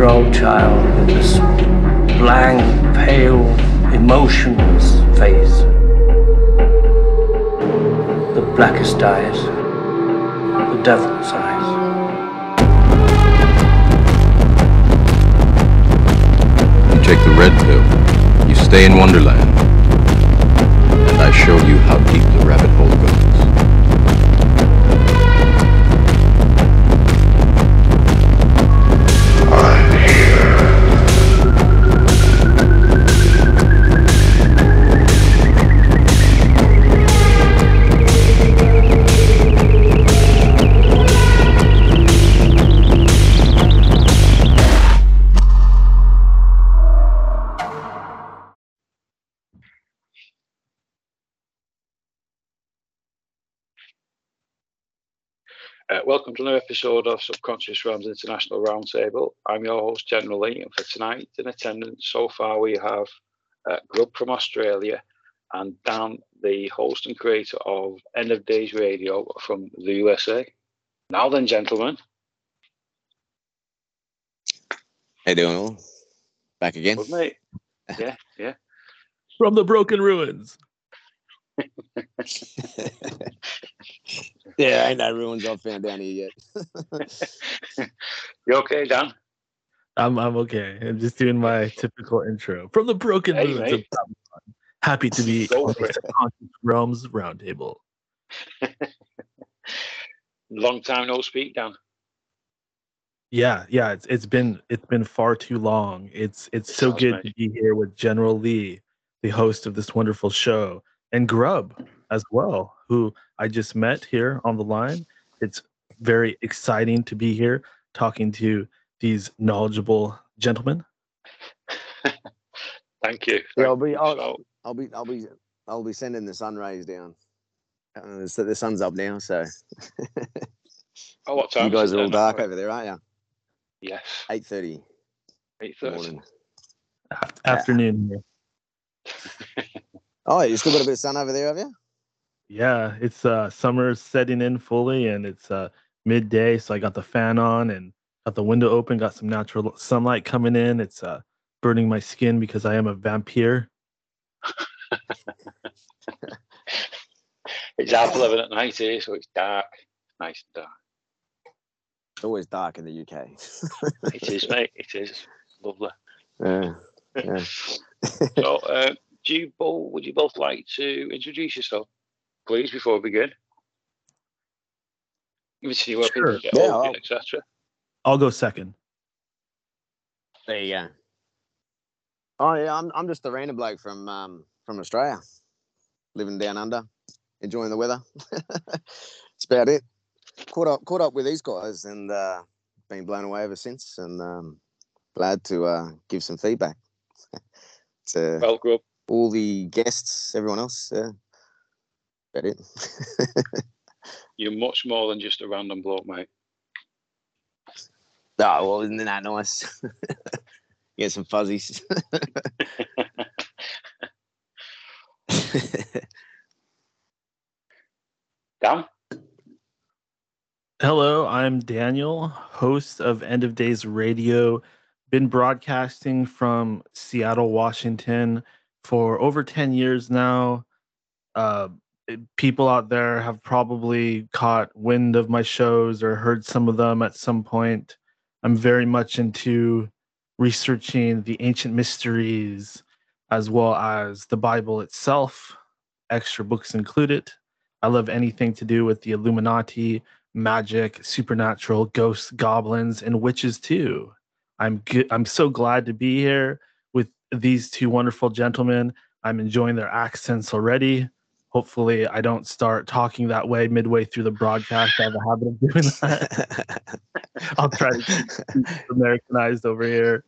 met this six year old child with this blank, pale, emotionless face. The blackest eyes, the devil's eyes. You take the red pill, you stay in Wonderland, and I show you how deep the rabbit hole goes. Welcome to another episode of Subconscious Realms International Roundtable. I'm your host, General Lee, and for tonight in attendance so far we have uh, Grub from Australia and Dan, the host and creator of End of Days Radio from the USA. Now then, gentlemen. Hey, you doing all? Back again? Good mate. Yeah, yeah. From the broken ruins. Yeah, ain't no ruins I've found down here yet. you okay, Dan? I'm I'm okay. I'm just doing my typical intro from the broken Hey, ruins. of. Babylon. Happy to be Go on for the Realms Roundtable. Long time no speak, Dan. Yeah, yeah. It's it's been it's been far too long. It's it's It so sounds good nice. to be here with General Lee, the host of this wonderful show, and Grub as well, who I just met here on the line. It's very exciting to be here talking to these knowledgeable gentlemen. Thank you. Yeah, I'll be- I'll- I'll be I'll be I'll be sending the sun rays down. Uh, so the sun's up now, so oh, what time? you guys are all dark over there, aren't you? Yes, Eight thirty eight thirty. morning. Afternoon here. Oh, you still got a bit of sun over there, have you? Yeah, it's uh summer's setting in fully and it's uh midday, so I got the fan on and got the window open, got some natural sunlight coming in. It's uh burning my skin because I am a vampire. It's half eleven at night here, so it's dark. Nice and dark. It's always dark in the UK. It is, mate. It is lovely. yeah. yeah. So, uh, do you both? Would you both like to introduce yourself, please, before we begin? Give us your Sure. opinion, Yeah, I'll- etc. I'll go second. There you go. Oh yeah, I'm I'm just a random bloke from um from Australia, living down under, enjoying the weather. That's about it. Caught up caught up with these guys and uh, been blown away ever since, and um, glad to uh, give some feedback to Well, Grub, all the guests, everyone else. Yeah, about it. you're much more than just a random bloke, mate. oh well, isn't that nice? Get some fuzzies. Dan, Hello, I'm Daniel, host of End of Days Radio. Been broadcasting from Seattle, Washington for over 10 years now. Uh, people out there have probably caught wind of my shows or heard some of them at some point. I'm very much into researching the ancient mysteries as well as the Bible itself, extra books included. I love anything to do with the Illuminati, magic, supernatural, ghosts, goblins, and witches too. I'm good. I'm so glad to be here these two wonderful gentlemen. I'm enjoying their accents already. Hopefully, I don't start talking that way midway through the broadcast. I have a habit of doing that. I'll try to keep Americanized over here,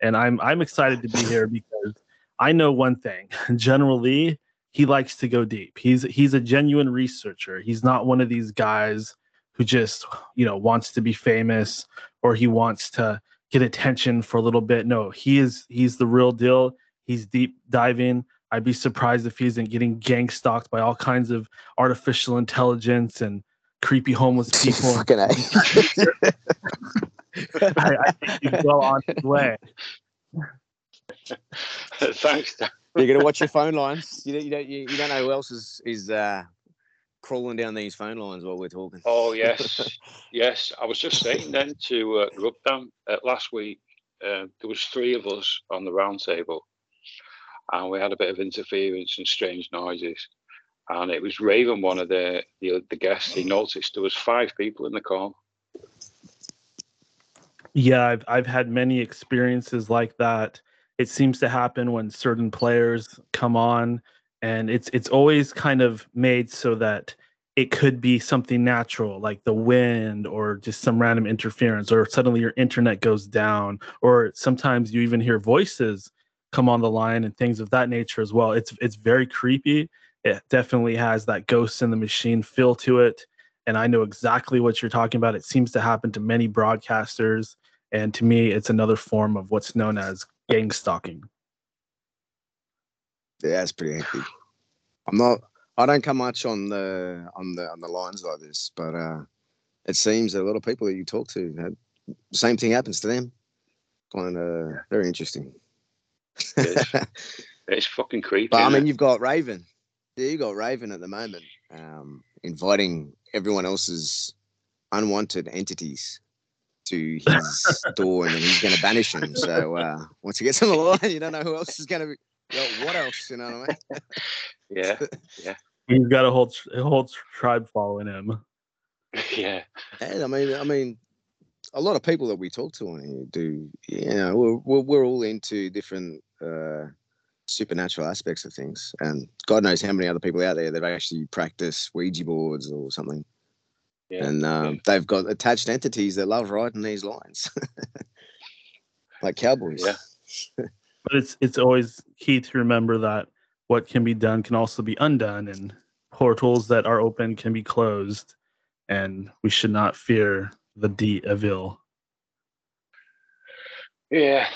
and I'm I'm excited to be here because I know one thing. General Lee, he likes to go deep. He's he's a genuine researcher. He's not one of these guys who just you know wants to be famous or he wants to get attention for a little bit. No, he is he's the real deal. He's deep diving. I'd be surprised if he isn't getting gang stalked by all kinds of artificial intelligence and creepy homeless people. Fucking A. I, I think he's well on his way. Thanks. You're gonna watch your phone lines. You don't, you don't, you, you don't know who else is is uh, crawling down these phone lines while we're talking. Oh yes, yes. I was just saying then to uh, Rubdam uh, last week. Uh, there was three of us on the round table, and we had a bit of interference and strange noises. And it was Raven, one of the the, the guests. He noticed there was five people in the call. Yeah, I've I've had many experiences like that. It seems to happen when certain players come on and it's it's always kind of made so that it could be something natural like the wind or just some random interference or suddenly your internet goes down or sometimes you even hear voices come on the line and things of that nature as well. It's it's very creepy. It definitely has that ghost in the machine feel to it and I know exactly what you're talking about. It seems to happen to many broadcasters and to me it's another form of what's known as gang stalking. Yeah, that's pretty hectic. I'm not. I don't come much on the on the on the lines like this, but uh, it seems that a lot of people that you talk to, that same thing happens to them. Kind of very interesting. It's, it's fucking creepy. But I mean, it? you've got Raven. Yeah, you got Raven at the moment, um, inviting everyone else's unwanted entities to his door, and then he's going to banish them. So uh, once he gets on the line, you don't know who else is going to be. Well, what else? You know what I mean? yeah, yeah. He's got a whole a whole tribe following him. yeah, And I mean, I mean, a lot of people that we talk to on here do. You know, we're we're, we're all into different uh, supernatural aspects of things, and God knows how many other people out there that actually practice Ouija boards or something. yeah. and um, they've got attached entities that love riding these lines, like cowboys. Yeah. But it's it's always key to remember that what can be done can also be undone, and portals that are open can be closed, and we should not fear the D of ill. Yeah,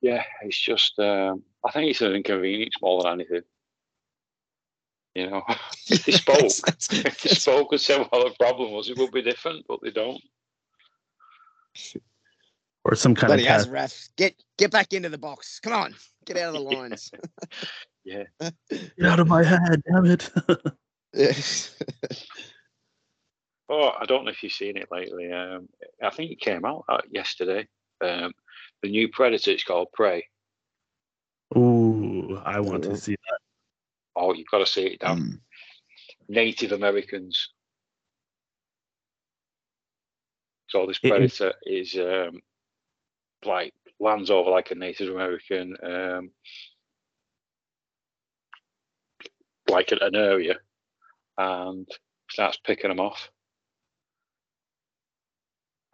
yeah. It's just, um, I think it's an inconvenience more than anything. You know, if they spoke, if they spoke and said well the problem was, it would be different, but they don't. Or some kind Bloody of cat- Azrath, get get back into the box. Come on, get out of the lines. Yeah, Get out of my head, damn it. Oh, I don't know if you've seen it lately. Um, I think it came out uh, yesterday. Um, the new Predator. It's called Prey. Ooh, I want to see that. Oh, you've got to see it. Dan. Mm. Native Americans. So this It- it- predator is um, like lands over like a Native American, um, like an area, and starts picking them off.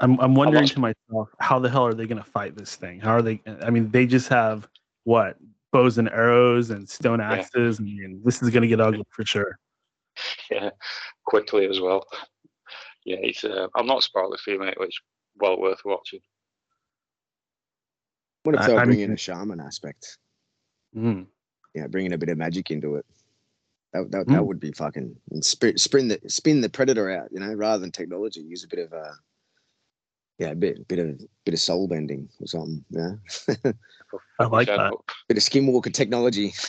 I'm I'm wondering to myself, how the hell are they going to fight this thing? How are they? I mean, they just have what bows and arrows and stone axes. I mean, this is going to get ugly for sure. yeah, quickly as well. Yeah, it's. Uh, I'm not spoiling it for you, mate. It's well worth watching. What if I- they were I'm- bringing a shaman aspect? Mm. Yeah, bringing a bit of magic into it. That that, that Mm. would be fucking spin, spin the spin the predator out. You know, rather than technology, use a bit of uh, yeah, a bit bit of bit of soul bending or something. Yeah, I like that. Bit of skinwalker technology.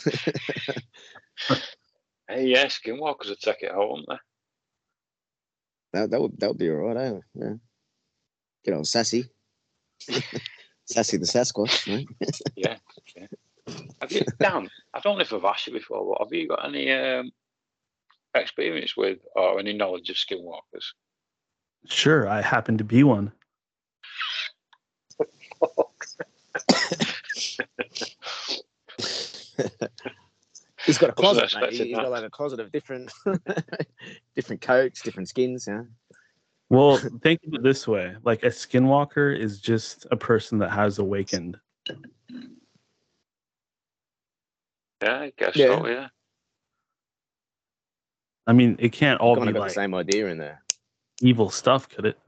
Hey, yeah, skinwalkers would take it out, wouldn't? That that would that would be all right. Eh? Yeah, get old sassy, sassy the Sasquatch. Right? Have you, Dan? I don't know if I've asked you before, but have you got any um, experience with or any knowledge of skinwalkers? Sure, I happen to be one. He's got a closet. Mate. expecting He's got like a closet of different, different coats, different skins. Yeah. Well, think of it this way: like a skinwalker is just a person that has awakened. Yeah, I guess Yeah. so. Yeah. I mean, it can't all Kind be of got like the same idea in there. evil stuff, could it?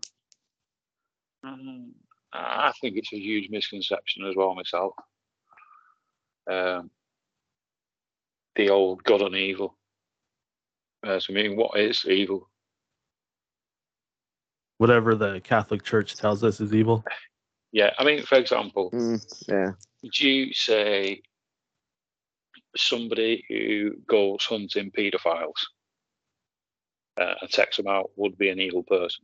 Um, I think it's a huge misconception as well myself. Um, the old God and evil. Uh, so, I mean, what is evil? Whatever the Catholic Church tells us is evil. Yeah, I mean, for example, Mm, yeah. would you say somebody who goes hunting paedophiles uh, and takes them out would be an evil person?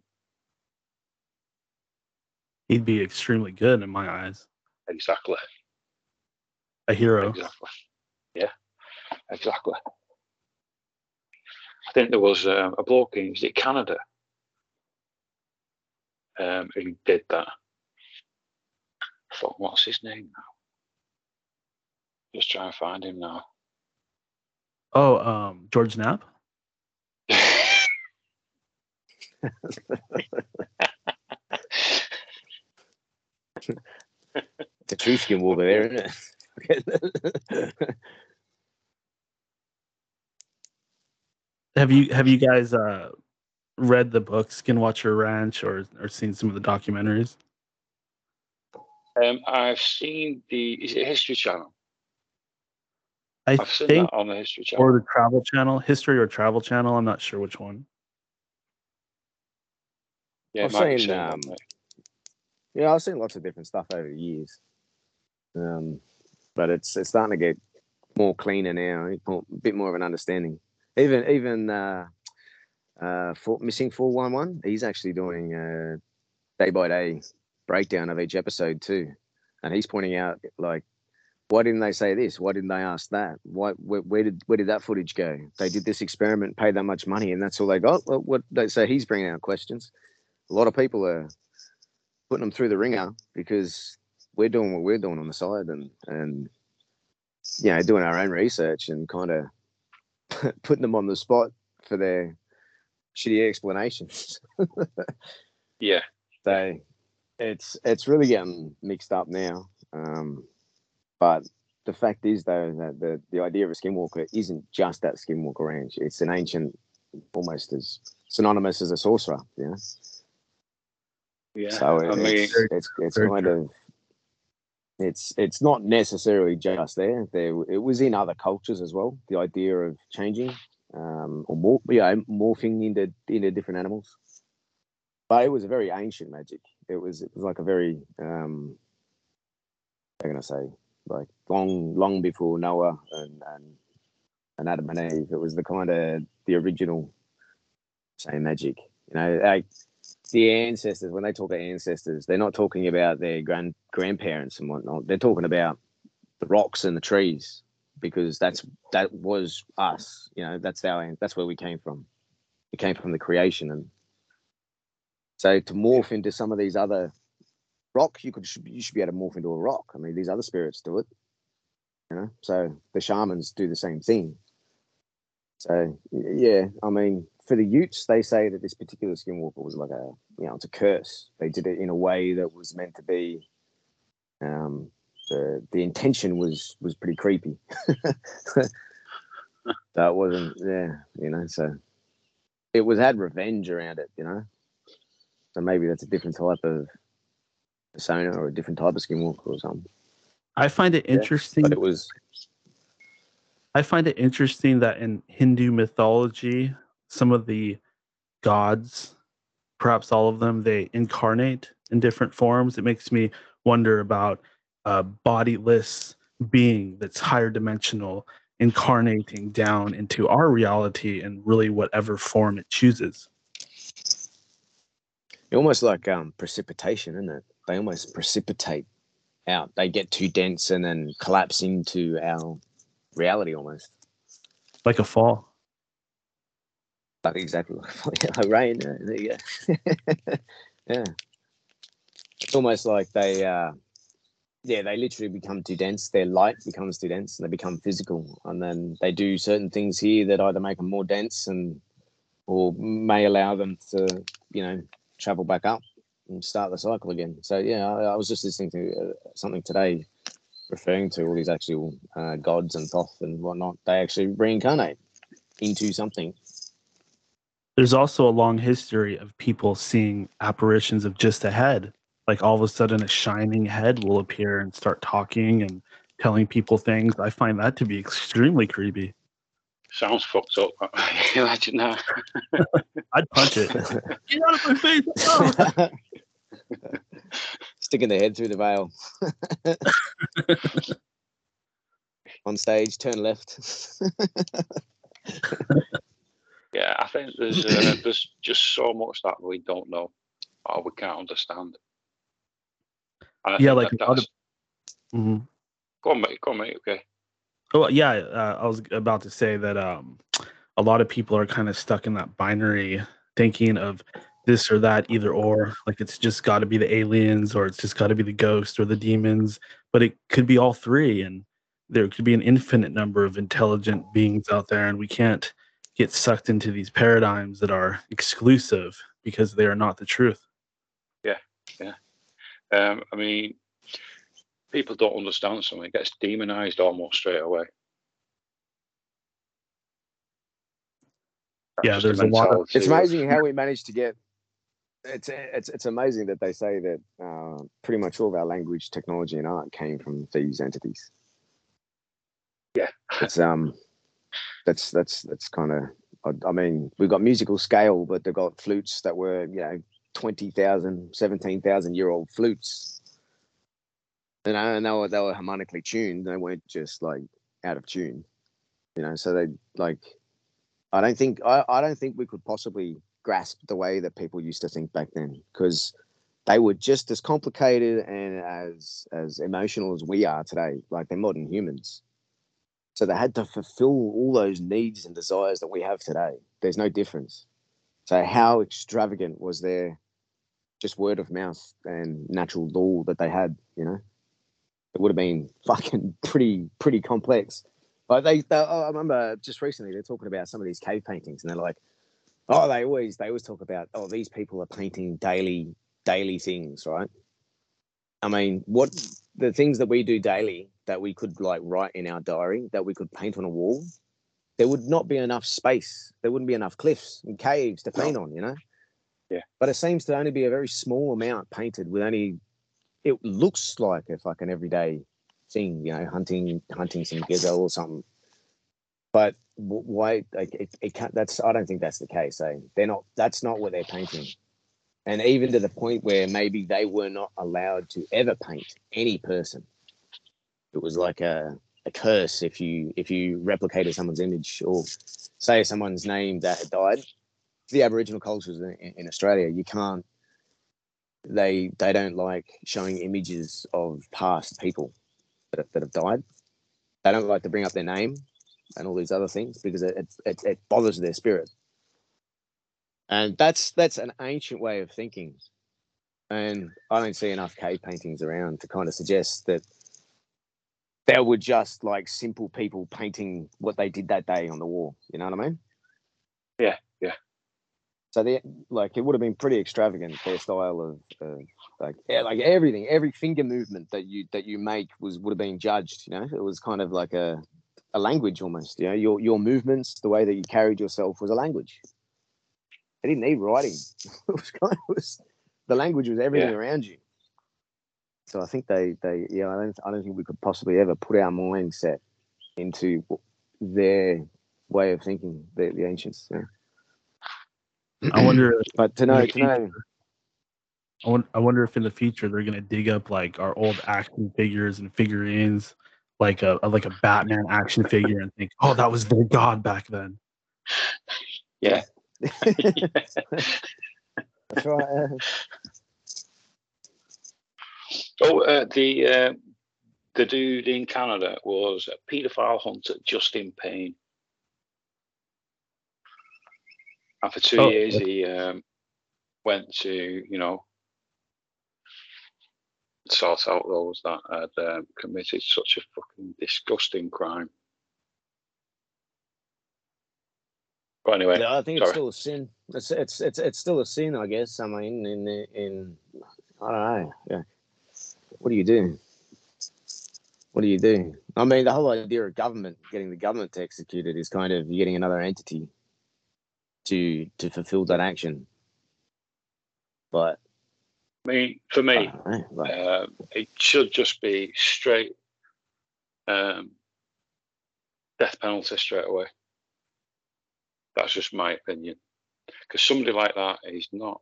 He'd be extremely good in my eyes. Exactly. A hero. Exactly. Yeah, exactly. I think there was um, a bloke in Canada um, who did that. I thought, what's his name now? Just try and find him now. Oh, um, George Knapp. It's a true skinwalker there, isn't it? Have you have you guys uh, read the book Skinwalker Ranch or or seen some of the documentaries? um, I've seen the is it History Channel? I I've seen think that on the History Channel. or the Travel Channel, History or Travel Channel. I'm not sure which one. yeah, I've seen, same one, um. Yeah, I've seen lots of different stuff over the years, um, but it's it's starting to get more cleaner now, a bit more of an understanding. Even even uh, uh, for, missing four one one, he's actually doing a day by day breakdown of each episode too, and he's pointing out like, why didn't they say this? Why didn't they ask that? Why where, where did where did that footage go? They did this experiment, paid that much money, and that's all they got. Well, what they say he's bringing out questions. A lot of people are putting them through the ringer because we're doing what we're doing on the side and and you know doing our own research and kind of putting them on the spot for their shitty explanations. Yeah, so it's it's really getting mixed up now. Um, but the fact is though that the the idea of a skinwalker isn't just that skinwalker ranch. It's an ancient, almost as synonymous as a sorcerer. You know. yeah. So I it's, mean, it's it's very kind true. of it's it's not necessarily just there. There it was in other cultures as well. The idea of changing um, or more, yeah, morphing into into different animals. But it was a very ancient magic. It was it was like a very um, how can I say like long long before Noah and and, and Adam and Eve. It was the kind of the original same magic. You know, like the ancestors when they talk about ancestors they're not talking about their grand grandparents and whatnot they're talking about the rocks and the trees because that's that was us you know that's our that's where we came from we came from the creation and so to morph into some of these other rock you could you should be able to morph into a rock i mean these other spirits do it you know so the shamans do the same thing so yeah i mean for the Utes, they say that this particular skinwalker was like a, you know, it's a curse. They did it in a way that was meant to be. Um, the the intention was was pretty creepy. that wasn't, yeah, you know. So it was had revenge around it, you know. So maybe that's a different type of persona or a different type of skinwalker or something. I find it Yeah, interesting. But it was, I find it interesting that in Hindu mythology, some of the gods, perhaps all of them, they incarnate in different forms. It makes me wonder about a bodiless being that's higher dimensional incarnating down into our reality in really whatever form it chooses. almost like um, precipitation, isn't it? They almost precipitate out. They get too dense and then collapse into our reality almost. Like a fall. Like exactly like, like rain. uh, There you go. yeah. It's almost like they, uh, yeah, they literally become too dense. Their light becomes too dense and they become physical. And then they do certain things here that either make them more dense and, or may allow them to, you know, travel back up and start the cycle again. So yeah, I, I was just listening to uh, something today referring to all these actual uh, gods and Thoth and whatnot. They actually reincarnate into something. There's also a long history of people seeing apparitions of just a head. Like all of a sudden, a shining head will appear and start talking and telling people things. I find that to be extremely creepy. sounds fucked up. Imagine that. I'd punch it. Get out of my face! Oh! Sticking the head through the veil. On stage, turn left. Yeah, I think there's uh, there's just so much that we don't know or we can't understand. I Yeah, like that a lot of- that's- Mhm. go on, mate. Go on, mate. Okay. Well, yeah, uh, I was about to say that um, a lot of people are kind of stuck in that binary thinking of this or that, either or. Like it's just got to be the aliens, or it's just got to be the ghosts or the demons. But it could be all three, and there could be an infinite number of intelligent beings out there, and we can't get sucked into these paradigms that are exclusive because they are not the truth. Um, I mean, people don't understand something; it gets demonized almost straight away. That's Yeah, there's a lot of- It's amazing how we managed to get. It's it's it's amazing that they say that uh, pretty much all of our language, technology, and art came from these entities. Yeah. It's um, that's that's that's kind of. I, I mean, we've got musical scale, but they've got flutes that were you know 20,000, 17,000 year old flutes. And they were they were harmonically tuned. They weren't just like out of tune. You know, so they like I don't think I, I don't think we could possibly grasp the way that people used to think back then because they were just as complicated and as as emotional as we are today. Like they're modern humans. So they had to fulfill all those needs and desires that we have today. There's no difference. So how extravagant was their just word of mouth and natural law that they had, you know? It would have been fucking pretty pretty complex. But they, they oh, I remember just recently they're talking about some of these cave paintings, and they're like, oh, they always they always talk about, oh, these people are painting daily daily things, right? I mean, what the things that we do daily that we could like write in our diary that we could paint on a wall, there would not be enough space. There wouldn't be enough cliffs and caves to paint on, you know. Yeah. But it seems to only be a very small amount painted with only. It looks like a fucking everyday thing, you know, hunting hunting some gazelle or something. But why? Like, it, it can't. That's I don't think that's the case. Eh? They're not. That's not what they're painting. And even to the point where maybe they were not allowed to ever paint any person. It was like a, a curse if you if you replicated someone's image or say someone's name that had died. The Aboriginal cultures in, in Australia, you can't. They they don't like showing images of past people that have, that have died. They don't like to bring up their name and all these other things because it it, it, bothers their spirit. And that's that's an ancient way of thinking. And I don't see enough cave paintings around to kind of suggest that there were just like simple people painting what they did that day on the wall. You know what I mean? Yeah. So they like it would have been pretty extravagant their style of uh, like yeah, like everything, every finger movement that you that you make was would have been judged. You know, it was kind of like a a language almost. You know, your your movements, the way that you carried yourself was a language. They didn't need writing. it was kind of, was the language was everything Yeah. around you. So I think they they yeah I don't I don't think we could possibly ever put our mindset into their way of thinking, the, the ancients. Yeah. I wonder. But tonight, know Like, I wonder, I wonder if in the future they're gonna dig up like our old action figures and figurines, like a, a- like a Batman action figure, and think, oh, that was their god back then. Yeah. That's right. Oh, uh, the uh, the dude in Canada was a paedophile hunter, Justin Payne. And for two Oh, years, yeah. he um, went to, you know, sort out those that had um, committed such a fucking disgusting crime. But anyway, Yeah, I think it's still a sin. It's it's it's it's still a sin, I guess. I mean, in in I don't know. Yeah. What do you do? What do you do? I mean, the whole idea of government getting the government to execute it is kind of you're getting another entity to to fulfill that action. But I mean, for me, like, um, it should just be straight um, death penalty straight away. That's just my opinion. Because somebody like that is not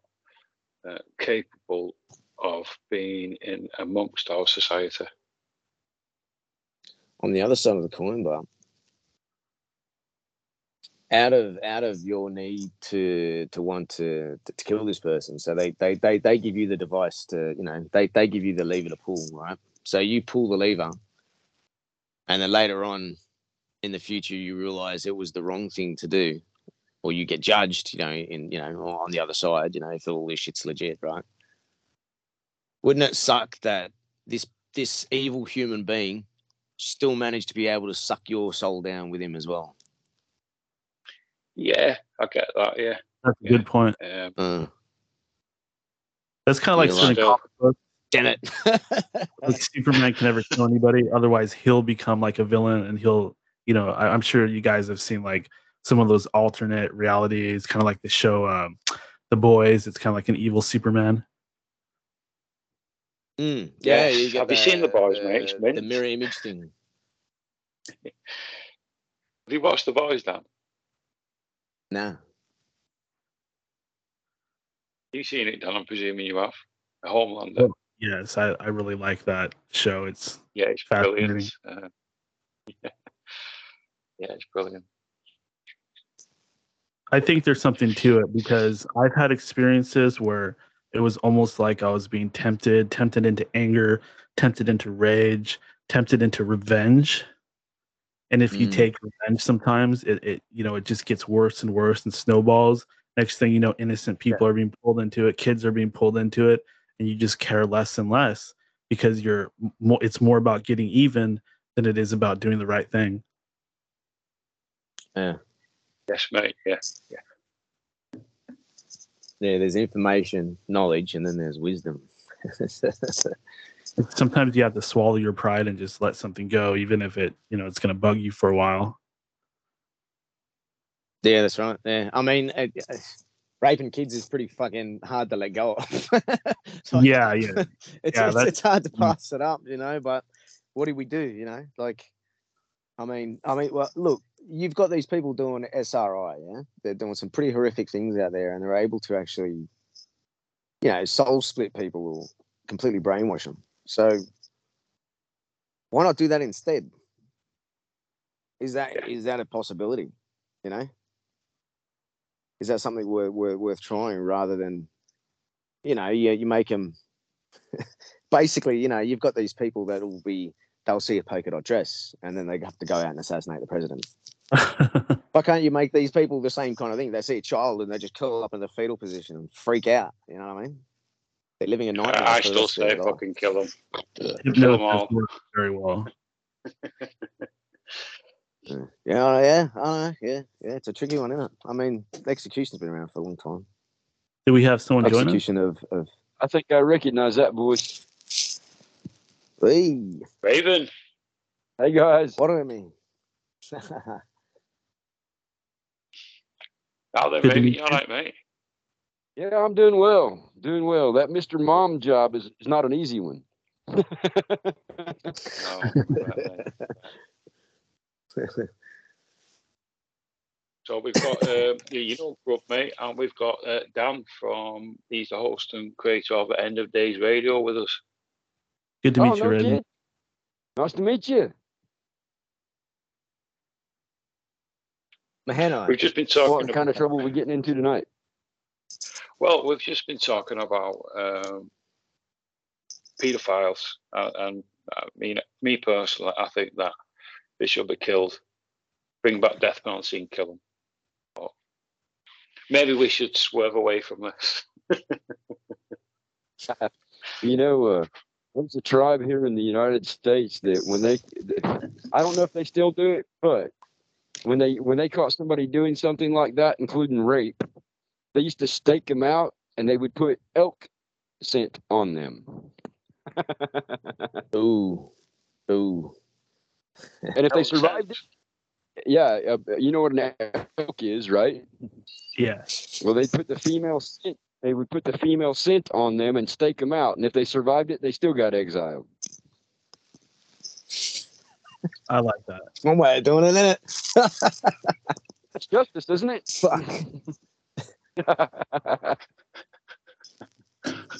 uh, capable of being in amongst our society. On the other side of the coin, but out of out of your need to to want to, to, kill this person, so they, they they they give you the device to you know they they give you the lever to pull, right? So you pull the lever, and then later on in the future you realize it was the wrong thing to do or you get judged you know in you know on the other side you know if all this shit's legit right? Wouldn't it suck that this this evil human being still managed to be able to suck your soul down with him as well Yeah, I get that. Yeah. That's a Yeah. good point. Um, uh, That's kind of like You're certain right. comic books. damn it Like Superman can never kill anybody. Otherwise, he'll become like a villain, and he'll, you know, I, I'm sure you guys have seen like some of those alternate realities, kind of like the show, um, The Boys. It's kind of like an evil Superman. Mm, yeah, Yes. you get Have you seen The Boys, mate? The mirror image thing have you watched The Boys, Dan? Nah You've seen it, Dan. I'm presuming you have. The Homelander. Well- Yes, I, I really like that show. It's yeah, it's brilliant. Uh, yeah. yeah, it's brilliant. I think there's something to it because I've had experiences where it was almost like I was being tempted, tempted into anger, tempted into rage, tempted into revenge. And if you Mm. take revenge sometimes, it, it you know, it just gets worse and worse and snowballs. Next thing you know, innocent people are being pulled into it, kids are being pulled into it, and you just care less and less because you're more it's more about getting even than it is about doing the right thing. yeah Yes, mate. Yeah. yeah there's information knowledge and then there's wisdom sometimes you have to swallow your pride and just let something go even if it you know it's going to bug you for a while Yeah, that's right. Yeah, I mean, uh, raping kids is pretty fucking hard to let go of. So yeah yeah it's, Yeah, it's, it's hard to mm. pass it up, you know. But what do we do? You know, like, I mean, I mean, well, look, you've got these people doing SRI, yeah, they're doing some pretty horrific things out there, and they're able to actually, you know, soul split people or completely brainwash them. So why not do that instead? Is that is Yeah. that a possibility? You know, is that something worth worth, worth trying rather than, you know, you you make them basically, you know, you've got these people that will be they'll see a polka dot dress and then they have to go out and assassinate the president. Why can't you make these people the same kind of thing? They see a child and they just curl up in the fetal position and freak out. You know what I mean? They're living a I, nightmare. I for the still rest of their say life. fucking kill them. Hypnosis all. very well Yeah, yeah, yeah, I know, yeah, yeah. It's a tricky one, isn't it? I mean, execution's been around for a long time. do we have someone join us Execution of of. I think I recognize that voice. Hey, Raven. Hey guys, what do I mean? Oh, How they Good to Raven? meet You all right, mate? Yeah, I'm doing well, doing well. That Mr. Mom job is, is not an easy one. No. So we've got, uh, yeah, you know, Grub, mate, and we've got uh, Dan from, he's the host and creator of End of Days Radio with us. good to oh, meet you no Raven. Nice to meet you. Mahano. We've just been talking. What talking kind of about, trouble we're getting into tonight? Well, we've just been talking about um, paedophiles, uh, and I mean, me personally, I think that they should be killed. Bring back death penalty and kill them. Maybe we should swerve away from this. You know, uh, there's a tribe here in the United States that when they, I don't know if they still do it, but when they when they caught somebody doing something like that, including rape, they used to stake them out and they would put elk scent on them. Ooh, ooh. And if they Elk scent. survived it, yeah, uh, you know what an elk is, right? yeah Well, they put the female scent. They would put the female scent on them and stake them out, and if they survived it, they still got exiled. i like that One way of doing it, isn't it? That's justice, isn't it? Fuck.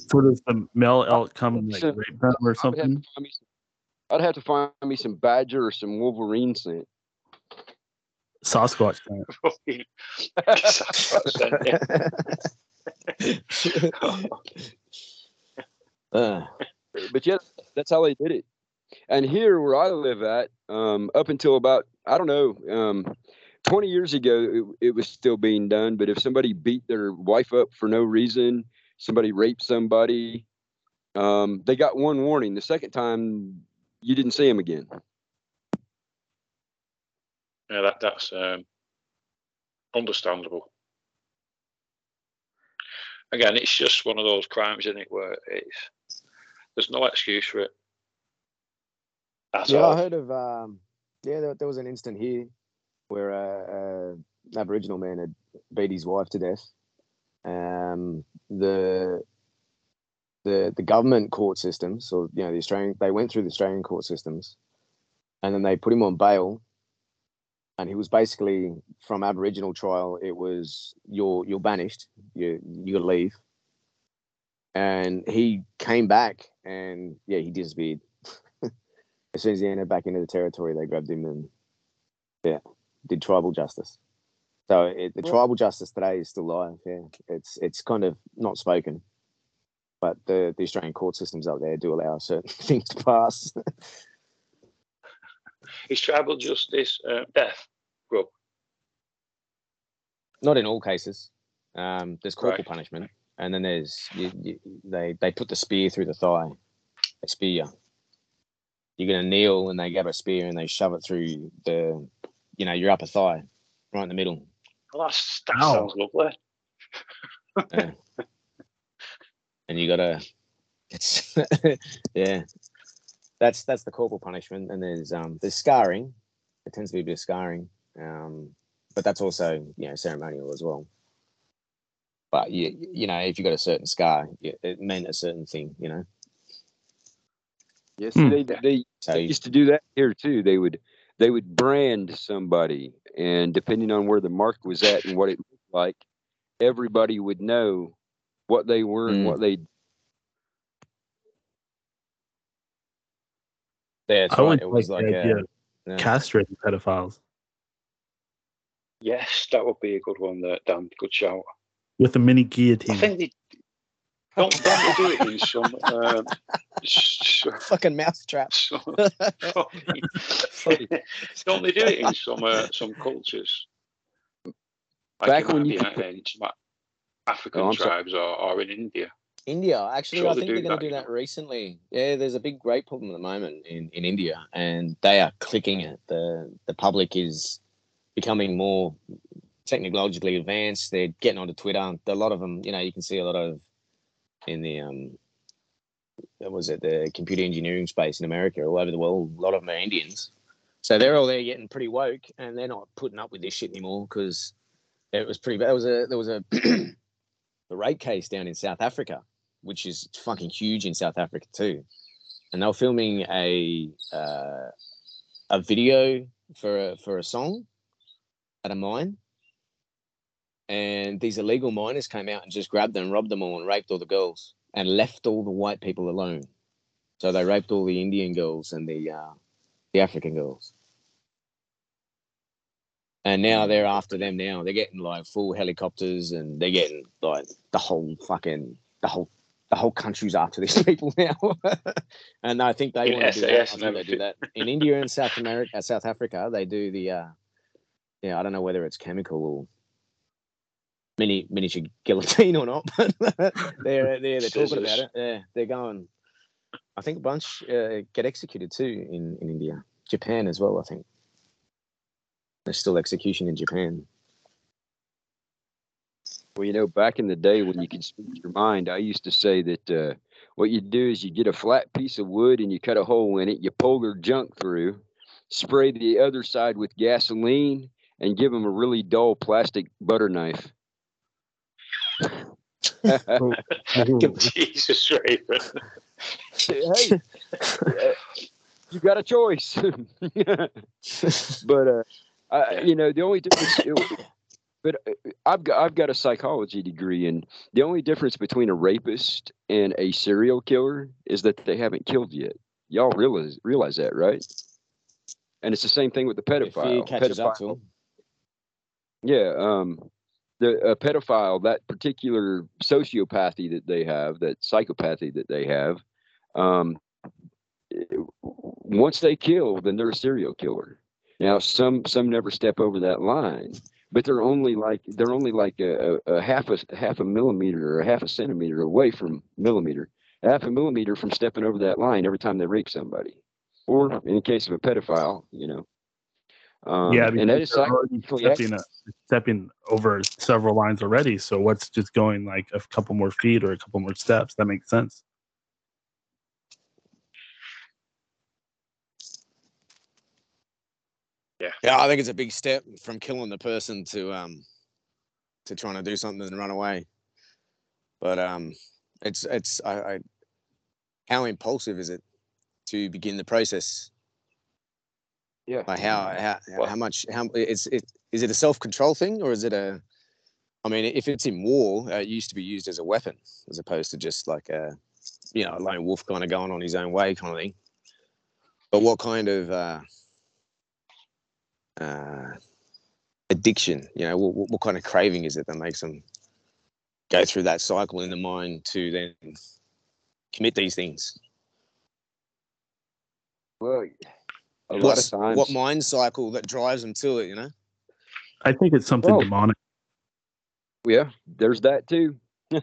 So does the male elk come and like rape them or have something? find me some- I'd have to find me some badger or some wolverine scent. Sasquatch. Can. Fucking- That's what I said, yeah. Uh, but yeah, that's how they did it. And here where I live at, um, up until about I don't know, um, 20 years ago, it, it was still being done. But if somebody beat their wife up for no reason, somebody raped somebody, um, they got one warning. The second time, you didn't see them again. Yeah, that that's um, understandable. Again, it's just one of those crimes, isn't it, where it's there's no excuse for it. That's yeah, all. I heard of. Um, yeah, there, there was an instant here where a, a Aboriginal man had beat his wife to death. Um, the the the government court systems, or you know, the Australian, they went through the Australian court systems, and then they put him on bail. And he was basically from Aboriginal trial. It was you're you're banished. You you leave. And he came back, and yeah, he disappeared as soon as he entered back into the territory, they grabbed him and yeah, did tribal justice. So it, the tribal justice today is still live. Yeah, it's it's kind of not spoken, but the the Australian court systems out there do allow certain things to pass. Is tribal justice uh, death? Grub. not in all cases. Um, there's corporal Right. punishment, and then there's you, you, they they put the spear through the thigh, a spear. You're gonna kneel, and they grab a spear and they shove it through the, you know, your upper thigh, right in the middle. Well, that's, that Ow. sounds lovely. and you gotta it's yeah that's that's the corporal punishment and there's um there's scarring it tends to be a bit of scarring um but that's also you know ceremonial as well but you you know if you got a certain scar it meant a certain thing you know Yes, Hmm. they they They you- used to do that here too. They would they would brand somebody, and depending on where the mark was at and what it looked like, everybody would know what they were and Mm. what they. yeah, that's I right. would it was like like the a, idea yeah. castrating pedophiles Yes, that would be a good one. There, Dan. Good shout. with a mini I guillotine. think they don't, don't they do it in some um, s- fucking mouth trap some don't they do it in some uh, some cultures? Like Back when you could- in some African Oh, tribes or, or in India. India, actually, Sure I think they're going to do that recently. Yeah, there's a big rape problem at the moment in, in India, and they are clicking it. the The public is becoming more technologically advanced. They're getting onto Twitter. A lot of them, you know, you can see a lot of in the um, was it the computer engineering space in America, all over the world. A lot of them are Indians, so they're all there getting pretty woke, and they're not putting up with this shit anymore because it was pretty bad. There was a there was a the rape case down in South Africa, which is fucking huge in South Africa too. And they were filming a uh, a video for a, for a song at a mine, and these illegal miners came out and just grabbed them, robbed them all, and raped all the girls, and left all the white people alone. So they raped all the Indian girls and the uh, the African girls. And now they're after them now. They're getting like full helicopters and they're getting like the whole fucking the whole the whole country's after these people now. and I think they In want to do that. I SAS think they do that. In India and South America South Africa, they do the uh yeah, I don't know whether it's chemical or mini miniature guillotine or not, but they're they're they're talking about it. Yeah, they're going I think a bunch uh, get executed too in, in India. Japan as well, I think. There's still execution in Japan. Well, you know, back in the day when you could speak your mind, I used to say that uh, what you do is you get a flat piece of wood and you cut a hole in it, you pull their junk through, spray the other side with gasoline, and give them a really dull plastic butter knife. Jesus, Raven. hey, uh, you got a choice. but uh, I, you know, the only difference it, But uh, I've got I've got a psychology degree, and the only difference between a rapist and a serial killer is that they haven't killed yet. Y'all realize realize that, right? And it's the same thing with the Fear pedophile. catches up to him. Yeah, um, the a pedophile, that particular sociopathy that they have, that psychopathy that they have, um, eh, once they kill, then they're a serial killer. Now, some some never step over that line, but they're only like they're only like a, a, half a half a millimeter or a half a centimeter away from millimeter, half a millimeter from stepping over that line every time they rape somebody, or in the case of a pedophile, you know. Um, yeah, and that because is they're already psychologically stepping, uh, stepping over several lines already. So what's just going like a couple more feet or a couple more steps? That makes sense. Yeah, yeah, I think it's a big step from killing the person to um to trying to do something and run away. But um it's it's I, I how impulsive is it to begin the process? Yeah. Like how how Well- how much how it's it is it a self control thing or is it a I mean, if it's in war, uh, it used to be used as a weapon as opposed to just like a you know a lone wolf kind of going on his own way kind of thing. But what kind of uh, uh, addiction? You know, what, what kind of craving is it that makes them go through that cycle in the mind to then commit these things? Well, a lot of times. what mind cycle that drives them to it? You know. I think it's something Well- demonic. yeah, there's that too.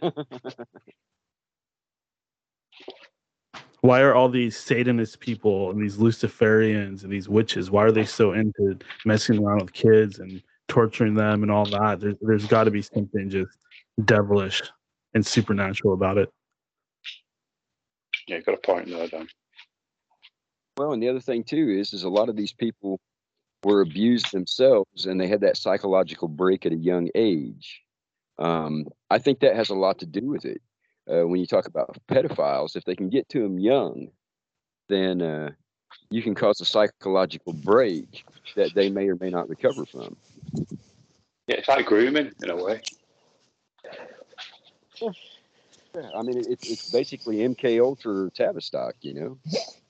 Why are all these Satanist people and these Luciferians and these witches? Why are they so into messing around with kids and torturing them and all that? There's there's got to be something just devilish and supernatural about it. Yeah, you got a point there, Dan. Well, and the other thing too is, is a lot of these people were abused themselves, and they had that psychological break at a young age. Um, I think that has a lot to do with it. Uh, when you talk about pedophiles, if they can get to them young, then uh, you can cause a psychological break that they may or may not recover from. Yeah, it's like grooming in a way. Yeah, I mean, it, it's it's basically MK Ultra or Tavistock, you know.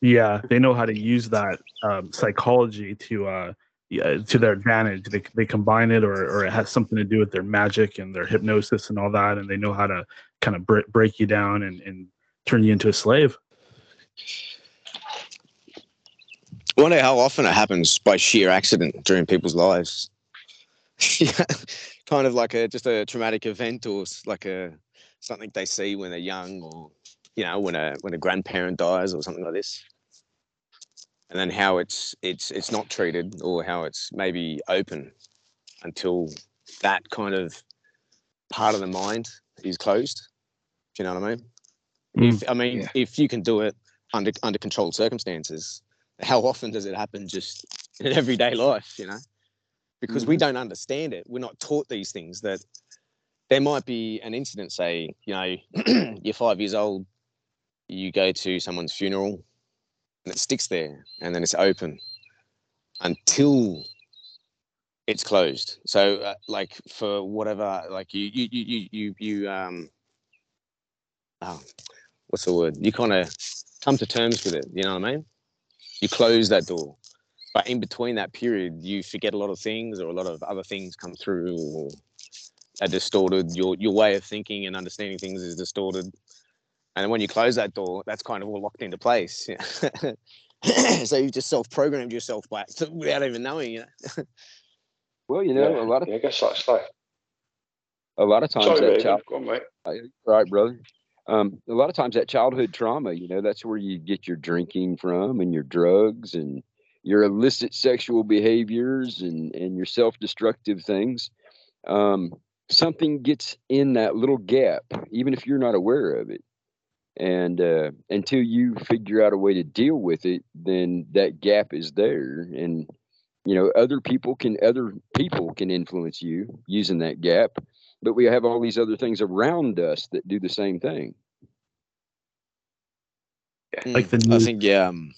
Yeah, they know how to use that um, psychology to uh, yeah, to their advantage. They they combine it, or or it has something to do with their magic and their hypnosis and all that, and they know how to kind of break break you down and, and turn you into a slave. I wonder how often it happens by sheer accident during people's lives. kind of like a just a traumatic event or like a something they see when they're young or you know when a when a grandparent dies or something like this. And then how it's it's it's not treated or how it's maybe open until that kind of part of the mind is closed. Do you know what I mean? Mm. If I mean Yeah. if you can do it under under controlled circumstances, how often does it happen just in everyday life you know because we mm-hmm. don't understand it we're not taught these things that there might be an incident say you know you're five years old you go to someone's funeral and it sticks there and then it's open until it's closed so uh, like for whatever like you you you you you, um oh, what's the word you kind of come to terms with it you know what i mean you close that door. But in between that period, you forget a lot of things, or a lot of other things come through, or are distorted. Your your way of thinking and understanding things is distorted. And then when you close that door, that's kind of all locked into place. so you've just self-programmed yourself back to, without even knowing. You know? Well, you know, yeah. a lot of yeah, I guess that's like. a lot of times Sorry, that Raven. child on, mate. right, brother. Um, a lot of times that childhood trauma, you know, that's where you get your drinking from and your drugs and your illicit sexual behaviors and, and your self-destructive things. Um, something gets in that little gap, even if you're not aware of it. And uh, until you figure out a way to deal with it, then that gap is there. And you know, other people can other people can influence you using that gap but we have all these other things around us that do the same thing. Like the Mm, I think yeah. Um,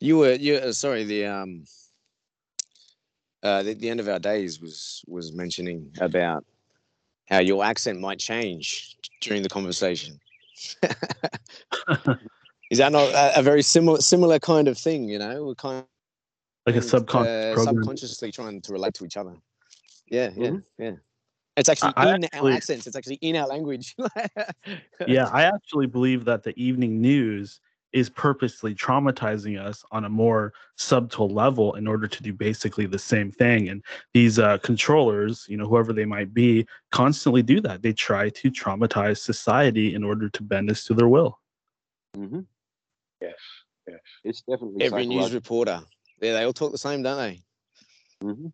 you were you uh, sorry the um uh, the, the end of our days was was mentioning about how your accent might change during the conversation. Is that not a, a very similar similar kind of thing? You know, we're kind of like a subconscious uh, subconsciously trying to relate to each other. Yeah, yeah, Mhm. yeah. It's actually I in actually- our accents. It's actually in our language. yeah, I actually believe that the evening news is purposely traumatizing us on a more subtle level in order to do basically the same thing. And these uh, controllers, you know, whoever they might be, constantly do that. They try to traumatize society in order to bend us to their will. Mm-hmm. Yes, yes. It's definitely Every news reporter. Yeah, they all talk the same, don't they? Mm-hmm.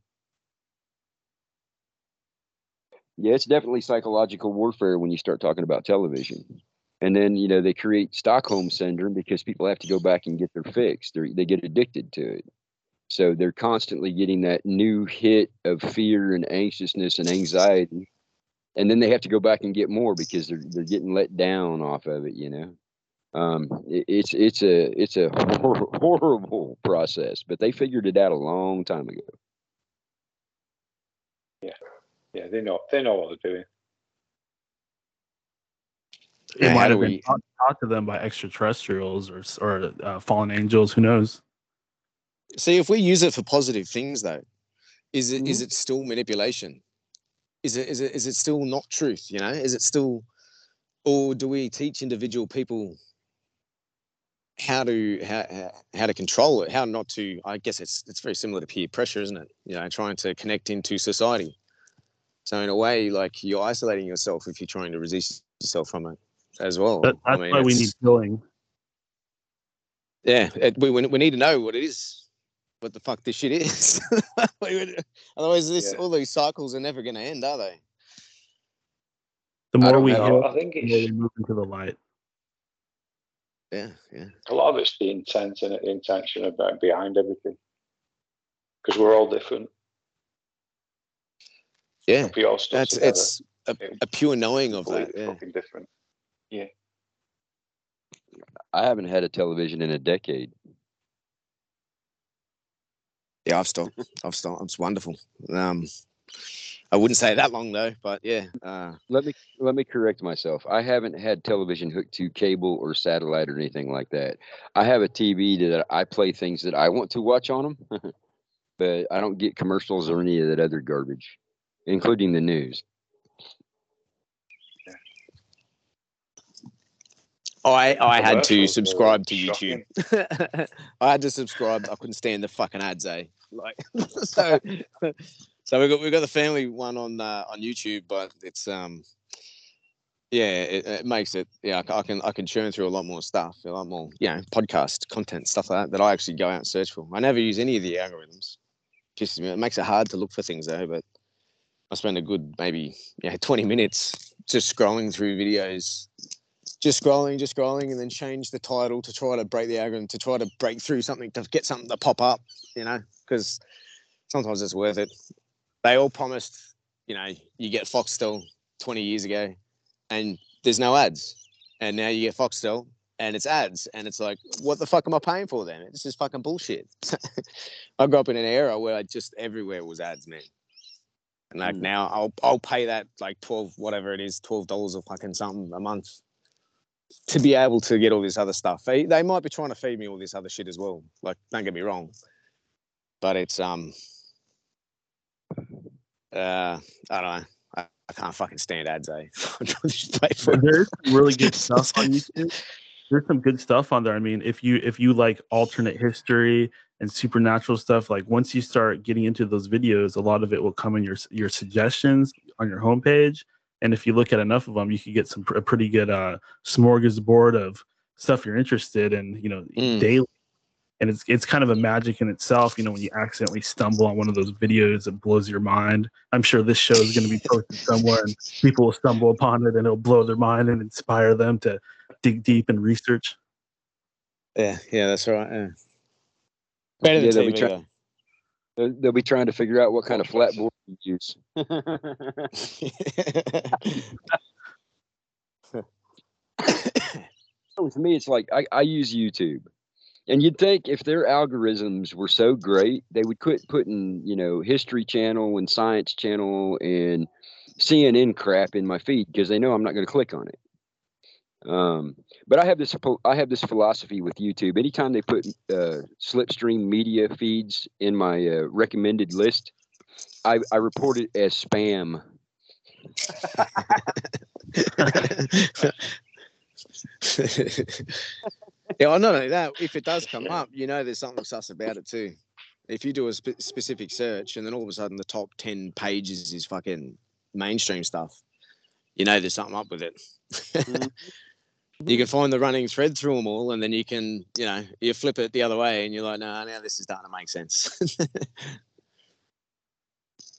Yeah, it's definitely psychological warfare when you start talking about television. And then, you know, they create Stockholm syndrome because people have to go back and get their fix. They they get addicted to it. So they're constantly getting that new hit of fear and anxiousness and anxiety. And then they have to go back and get more because they're they're getting let down off of it, you know. Um, it, it's it's a it's a hor- horrible process, but they figured it out a long time ago. Yeah, Yeah, they know they know what they're doing. It Yeah, might have been we- taught, taught to them by extraterrestrials or or uh, fallen angels. Who knows? See, if we use it for positive things, though, is it is Mhm. it still manipulation? Is it is it is it still not truth? You know, is it still, or do we teach individual people how to how how- how to control it? How not to? I guess it's it's very similar to peer pressure, isn't it? You know, trying to connect into society. So in a way, like you're isolating yourself if you're trying to resist yourself from it as well. That, I that's mean, why we need healing. yeah, it, we, we we need to know what it is, what the fuck this shit is. Otherwise, this Yeah. all these cycles are never going to end, are they? The more don't we know. heal, I think the more we it's move into the light. Yeah, yeah. a lot of it's the intent and the intention about uh, behind everything. Because we're all different. Yeah, we all stuck that's together, it's a, a pure knowing of that. completely Yeah. fucking different. I haven't had a television in a decade. Yeah, I've stopped. I've stopped. It's wonderful. Um, I wouldn't say that long though, but yeah. Uh, Let me let me correct myself. I haven't had television hooked to cable or satellite or anything like that. I have a TV that I play things that I want to watch on them, but I don't get commercials or any of that other garbage, including the news. I I had to subscribe to YouTube. I had to subscribe. I couldn't stand the fucking ads, eh? Like so. So we got we got the family one on uh, on YouTube, but it's um, yeah, it, it makes it yeah. I, I can I can churn through a lot more stuff, a lot more you know podcast content stuff like that that I actually go out and search for. I never use any of the algorithms. Just it makes it hard to look for things though. But I spend a good maybe yeah twenty minutes just scrolling through videos just scrolling, just scrolling, and then change the title to try to break the algorithm, to try to break through something, to get something to pop up, you know, because sometimes it's worth it. They all promised, you know, you get Foxtel 20 years ago and there's no ads. And now you get Foxtel and it's ads. And it's like, what the fuck am I paying for then? It's just fucking bullshit. I grew up in an era where I just everywhere was ads, man. And like Mm. now I'll I'll pay that like 12, whatever it is, $12 or fucking something a month to be able to get all this other stuff. They they might be trying to feed me all this other shit as well. Like, don't get me wrong, but it's um, uh, I don't know. I, I can't fucking stand ads, eh? Just pay for it. There's some really good stuff on YouTube. There's some good stuff on there. I mean, if you if you like alternate history and supernatural stuff, like once you start getting into those videos, a lot of it will come in your your suggestions on your homepage. And if you look at enough of them, you could get some pr- a pretty good uh, smorgasbord of stuff you're interested in. You know, Mm. daily. And it's it's kind of a magic in itself. You know, when you accidentally stumble on one of those videos that blows your mind. I'm sure this show is going to be posted somewhere, and people will stumble upon it, and it'll blow their mind and inspire them to dig deep and research. Yeah, yeah, that's right. Yeah. Better than they'll TV, try- though. They'll, they'll be trying to figure out what kind of flat board you use. With me, it's like I, I use YouTube, And you'd think if their algorithms were so great, they would quit putting, you know, History Channel and Science Channel and CNN crap in my feed because they know I'm not going to click on it. Um, but I have this I have this philosophy with YouTube. Anytime they put uh, slipstream media feeds in my uh, recommended list, I, I report it as spam. yeah, well, not only that, if it does come up, you know there's something sus about it too. If you do a spe- specific search and then all of a sudden the top 10 pages is fucking mainstream stuff, you know there's something up with it. You can find the running thread through them all, and then you can, you know, you flip it the other way, and you're like, no, nah, now this is starting to make sense.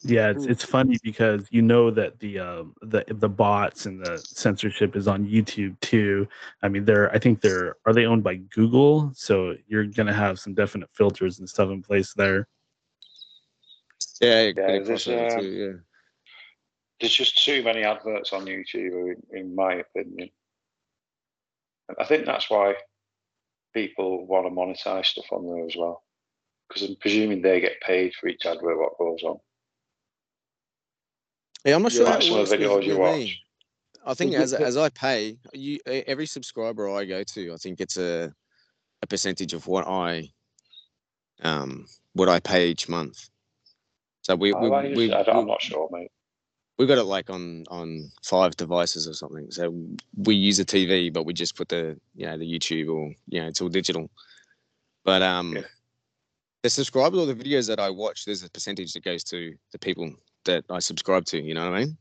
Yeah, it's it's funny because you know that the um the the bots and the censorship is on YouTube too. I mean, they're I think they're are they owned by Google, so you're gonna have some definite filters and stuff in place there. Yeah, Yeah, yeah, there's, too, um, yeah. There's just too many adverts on YouTube, in, in my opinion. And I think that's why people want to monetize stuff on there as well, because I'm presuming they get paid for each advert what goes on. Yeah, I'm not sure. Yeah, how it some of the videos you watch. me. I think as as I pay, you every subscriber I go to, I think it's a a percentage of what I um what I pay each month. So we I, we, like- we, I don't, I'm not sure, mate. We got it like on on five devices or something. So we use a TV, but we just put the you know the YouTube or you know it's all digital. But um, Yeah. the subscribers or the videos that I watch, there's a percentage that goes to the people that I subscribe to. You know what I mean?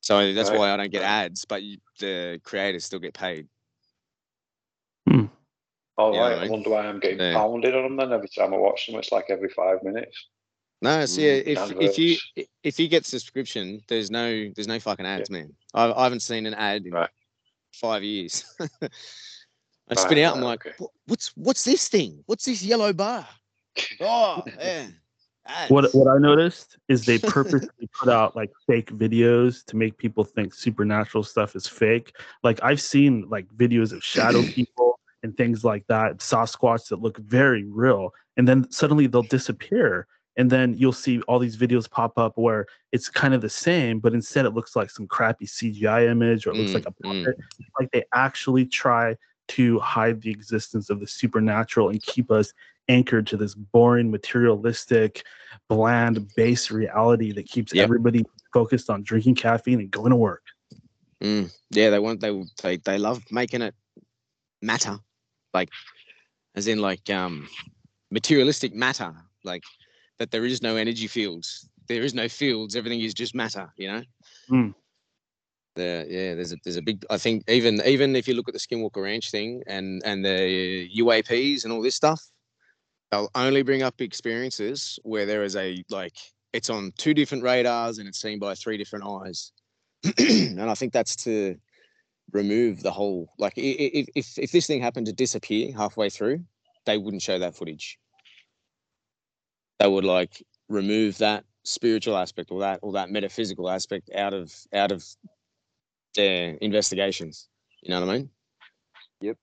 So that's Right. why I don't get ads, but you, the creators still get paid. Oh, Yeah, right. I like- wonder why I'm getting Yeah. pounded on them then every time I watch them. It's like every five minutes. No, so Mm, yeah, if if you if you get subscription, there's no there's no fucking ads, man. I, I haven't seen an ad in Right. five years. I spin Right, out. I'm right, like, okay. What's what's this thing? What's this yellow bar? Oh, yeah. ads." What what I noticed is they purposely put out like fake videos to make people think supernatural stuff is fake. Like I've seen like videos of shadow people and things like that, Sasquatch that look very real, and then suddenly they'll disappear. And then you'll see all these videos pop up where it's kind of the same, but instead it looks like some crappy CGI image or it looks Mm, like a mm. Like they actually try to hide the existence of the supernatural and keep us anchored to this boring, materialistic, bland, base reality that keeps Yep. everybody focused on drinking caffeine and going to work. Mm, yeah, they want they they they love making it matter, like as in like um materialistic matter, like that there is no energy fields, there is no fields, everything is just matter, you know. Mm. There, yeah, there's a there's a big. I think even even if you look at the Skinwalker Ranch thing and and the UAPs and all this stuff, they'll only bring up experiences where there is a like it's on two different radars and it's seen by three different eyes. and I think that's to remove the whole like if if if this thing happened to disappear halfway through, they wouldn't show that footage. They would like remove that spiritual aspect or that or that metaphysical aspect out of out of their investigations. You know what I mean? Yep.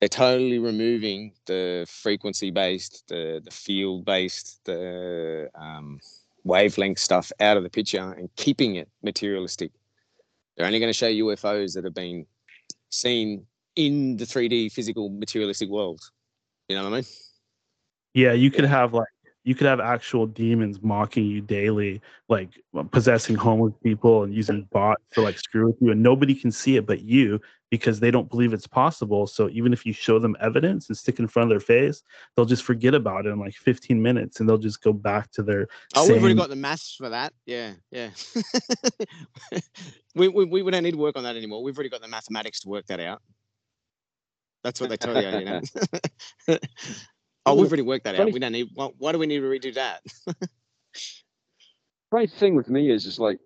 They're totally removing the frequency based, the the field based, the um, wavelength stuff out of the picture and keeping it materialistic. They're only going to show UFOs that have been seen in the 3D physical materialistic world. You know what I mean? Yeah, you could have like you could have actual demons mocking you daily, like possessing homeless people and using bots to like screw with you, and nobody can see it but you because they don't believe it's possible. So even if you show them evidence and stick in front of their face, they'll just forget about it in like 15 minutes and they'll just go back to their Oh, we've already got the maths for that. Yeah, yeah. we, we we don't need to work on that anymore. We've already got the mathematics to work that out. That's what they tell you, you know. oh, we've already worked that out. We don't need. Why, why do we need to redo that? funny thing with me is, is like,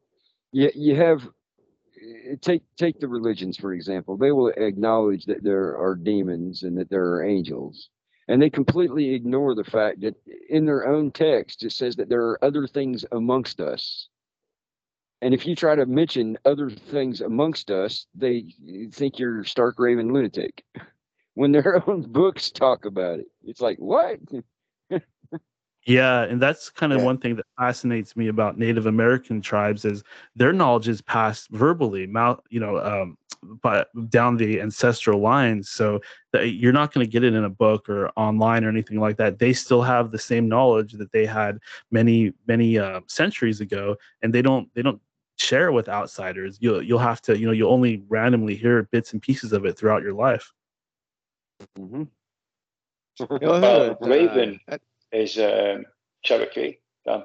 you you have take take the religions for example. They will acknowledge that there are demons and that there are angels, and they completely ignore the fact that in their own text it says that there are other things amongst us. And if you try to mention other things amongst us, they think you're stark raving lunatic. when their own books talk about it. It's like what? Yeah, and that's kind of Yeah. one thing that fascinates me about Native American tribes is their knowledge is passed verbally, mouth, you know, um, but down the ancestral lines. So that you're not going to get it in a book or online or anything like that. They still have the same knowledge that they had many, many uh, centuries ago, and they don't, they don't share it with outsiders. You'll, you'll have to, you know, you'll only randomly hear bits and pieces of it throughout your life. hmm Yeah, I Uh, heard, uh, Raven that- is um, Cherokee. Dan.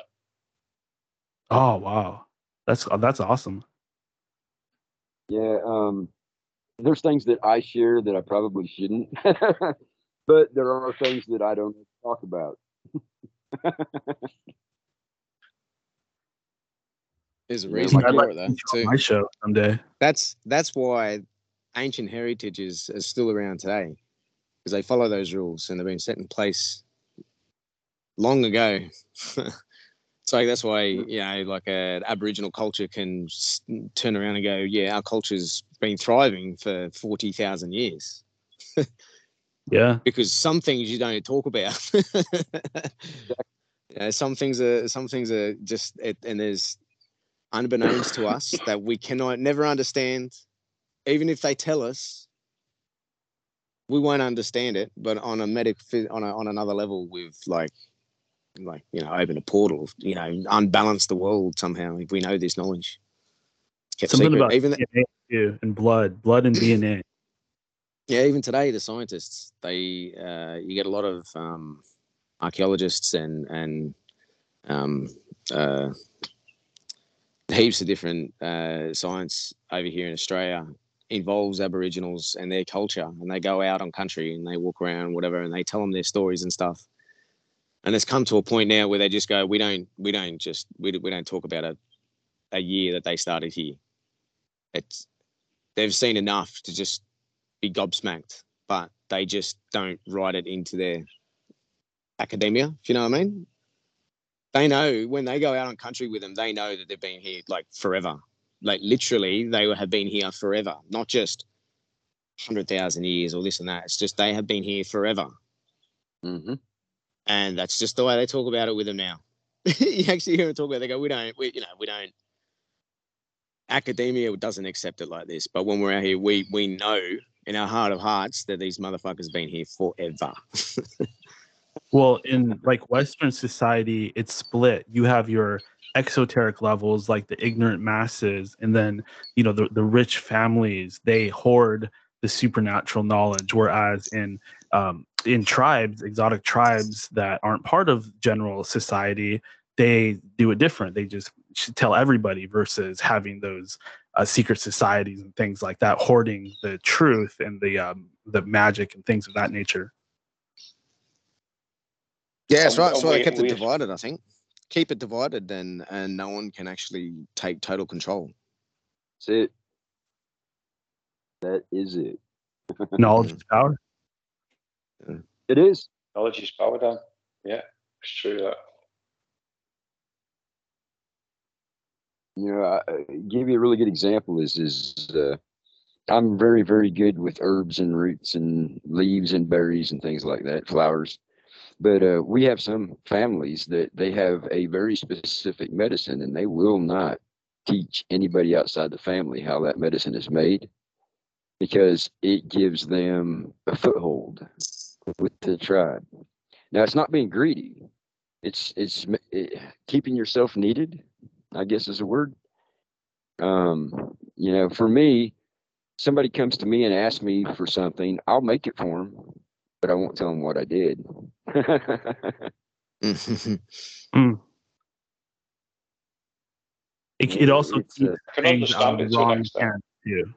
Oh wow, that's that's awesome. Yeah, um, there's things that I share that I probably shouldn't, but there are things that I don't talk about. There's a reason like- I'd for like it though. to Too. my show someday. That's that's why ancient heritage is, is still around today because they follow those rules and they've been set in place long ago. so that's why you know, like uh, an Aboriginal culture can turn around and go, yeah, our culture's been thriving for forty thousand years Yeah. because some things you don't talk about. you know, some things are some things are just it, and there's unbeknownst to us that we cannot never understand. Even if they tell us, we won't understand it. But on a medic on a, on another level, we've like like you know opened a portal, you know, unbalanced the world somehow. If we know this knowledge, kept Something secret. about even DNA too, and blood, blood and DNA. yeah even today the scientists they uh, you get a lot of um, archaeologists and and um, uh, heaps of different uh, science over here in australia involves aboriginals and their culture and they go out on country and they walk around whatever and they tell them their stories and stuff and it's come to a point now where they just go we don't we don't just we, we don't talk about a, a year that they started here it's they've seen enough to just be gobsmacked, but they just don't write it into their academia. If you know what I mean? They know when they go out on country with them, they know that they've been here like forever. Like literally, they have been here forever, not just hundred thousand years or this and that. It's just they have been here forever, hmm and that's just the way they talk about it with them now. you actually hear them talk about. It, they go, "We don't, we, you know, we don't." Academia doesn't accept it like this, but when we're out here, we we know in our heart of hearts that these motherfuckers been here forever. Well, in like Western society, it's split. You have your exoteric levels, like the ignorant masses, and then you know the the rich families. They hoard the supernatural knowledge, whereas in um, in tribes, exotic tribes that aren't part of general society, they do it different. They just should tell everybody versus having those uh, secret societies and things like that, hoarding the truth and the um, the magic and things of that nature. Yeah, that's right. That's and why they kept it divided. I think keep it divided, then and no one can actually take total control. That's it. That is it. Knowledge is power. It is. Knowledge is power, Dan. Yeah, it's true that. You know, I, I give you a really good example is is uh, I'm very very good with herbs and roots and leaves and berries and things like that, flowers. But uh, we have some families that they have a very specific medicine, and they will not teach anybody outside the family how that medicine is made because it gives them a foothold with the tribe. Now, it's not being greedy. It's it's it, keeping yourself needed. I guess is a word. Um, you know, for me, somebody comes to me and asks me for something, I'll make it for them, but I won't tell them what I did. It, it also It's, keeps can things out understand of it the to wrong extent. too.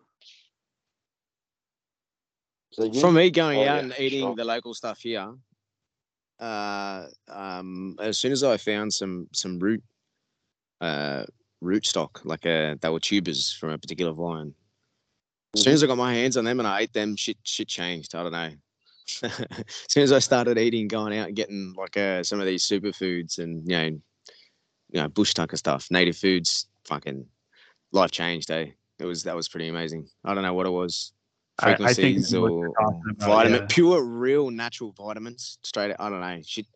Say again? From me going Oh, out yeah, and eating sure. the local stuff here, uh, um, as soon as I found some some root, uh, root stock, like uh, they were tubers from a particular vine. As soon as I got my hands on them and I ate them, shit shit changed. I don't know. As soon as I started eating, going out and getting like uh, some of these superfoods and you know, you know, bush tucker stuff, native foods, fucking life changed. Eh? It was that was pretty amazing. I don't know what it was. I, I think frequencies I or, you're about, vitamin, yeah. pure, real, natural vitamins. Straight, I don't know. She,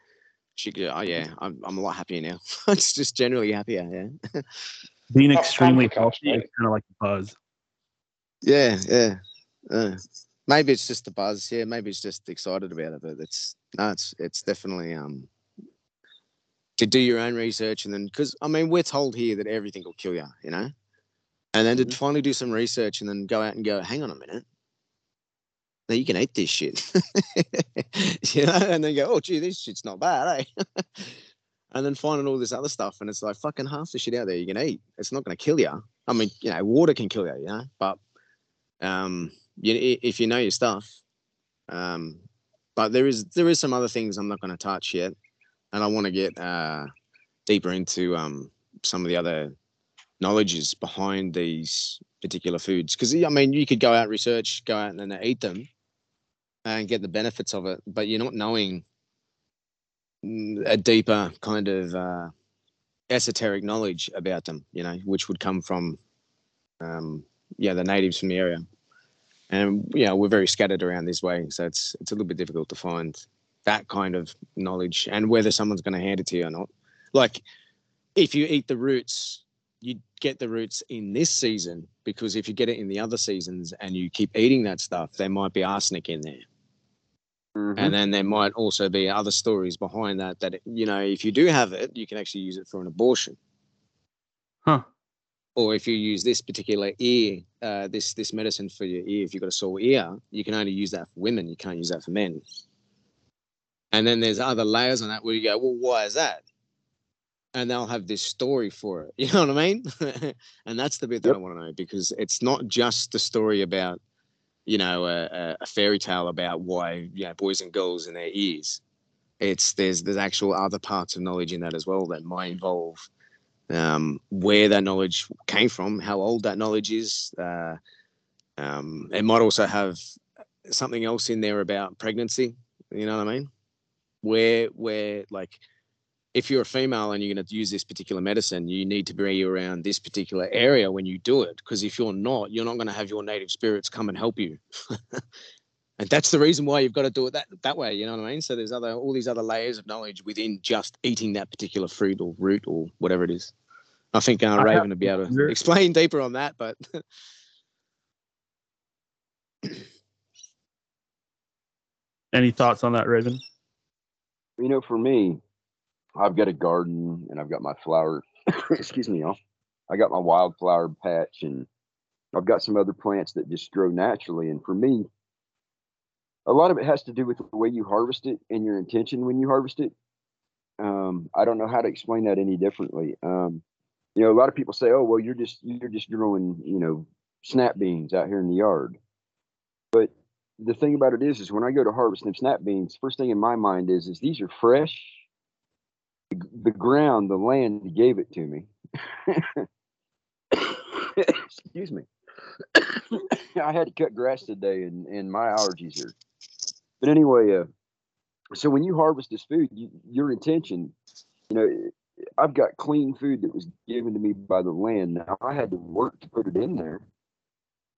she, could- oh yeah, I'm, I'm a lot happier now. it's just generally happier. Yeah, Being extremely my gosh, healthy mate. is kind of like a buzz. yeah, yeah. Uh, maybe it's just the buzz. Yeah, maybe it's just excited about it. But it's no, it's it's definitely um to do your own research and then because I mean we're told here that everything will kill you, you know, and then Mhm. to finally do some research and then go out and go, hang on a minute. Now you can eat this shit, you know, and then go, oh, gee, this shit's not bad, eh? and then finding all this other stuff, and it's like fucking half the shit out there you can eat. It's not going to kill you. I mean, you know, water can kill you, you know, but um, you, if you know your stuff, um, but there is there is some other things I'm not going to touch yet, and I want to get uh, deeper into um, some of the other knowledges behind these particular foods. Because I mean, you could go out research, go out and then eat them, and get the benefits of it, but you're not knowing mm, a deeper kind of uh, esoteric knowledge about them. You know, which would come from um, yeah the natives from the area and you know we're very scattered around this way so it's it's a little bit difficult to find that kind of knowledge and whether someone's going to hand it to you or not like if you eat the roots you get the roots in this season because if you get it in the other seasons and you keep eating that stuff there might be arsenic in there Mhm. and then there might also be other stories behind that that you know if you do have it you can actually use it for an abortion Huh. Or if you use this particular ear, uh, this this medicine for your ear, if you've got a sore ear, you can only use that for women. You can't use that for men. And then there's other layers on that where you go, well, why is that? And they'll have this story for it. You know what I mean? and that's the bit that I want to know because it's not just the story about, you know, a, a- a fairy tale about why you know boys and girls in their ears. It's there's there's actual other parts of knowledge in that as well that might involve um, where that knowledge came from, how old that knowledge is. Uh, um, it might also have something else in there about pregnancy. You know what I mean? Where, where, like, if you're a female and you're going to use this particular medicine, you need to be around this particular area when you do it. Because if you're not, you're not going to have your native spirits come and help you. and that's the reason why you've got to do it that that way. You know what I mean? So there's other all these other layers of knowledge within just eating that particular fruit or root or whatever it is. I think uh, have Raven would be able to wonder- explain deeper on that, but Any thoughts on that, Raven? You know, for me, I've got a garden and I've got my flower. excuse me, y'all. I got my wildflower patch and I've got some other plants that just grow naturally. And for me, a lot of it has to do with the way you harvest it and your intention when you harvest it. Um, I don't know how to explain that any differently. Um, you know, a lot of people say, "Oh, well, you're just you're just growing, you know, snap beans out here in the yard." But the thing about it is, is when I go to harvest them snap beans, first thing in my mind is, is these are fresh. The, the ground, the land gave it to me. Excuse me. I had to cut grass today, and and my allergies are. But anyway, uh, so when you harvest this food, you, your intention, you know, I've got clean food that was given to me by the land. Now I had to work to put it in there,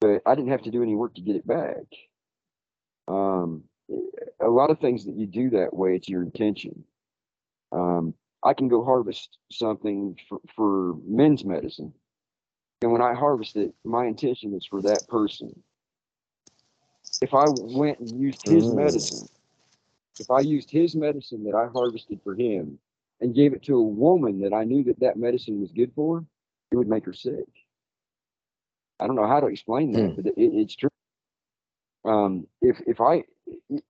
but I didn't have to do any work to get it back. Um, a lot of things that you do that way, it's your intention. Um, I can go harvest something for, for men's medicine. And when I harvest it, my intention is for that person. If I went and used his Mm. medicine, if I used his medicine that I harvested for him and gave it to a woman that I knew that that medicine was good for, it would make her sick. I don't know how to explain that, but it, it's true. Um, if if I,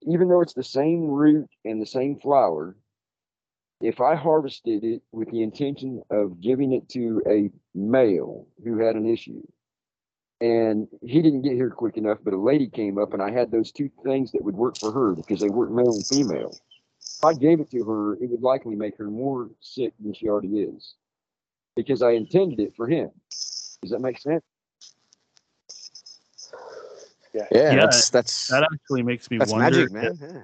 even though it's the same root and the same flower, if I harvested it with the intention of giving it to a male who had an issue, and he didn't get here quick enough, but a lady came up, and I had those two things that would work for her because they work male and female. If I gave it to her, it would likely make her more sick than she already is, because I intended it for him. Does that make sense? yeah, Yeah, that's that's That actually makes me that's wonder. magic, if- man. Yeah.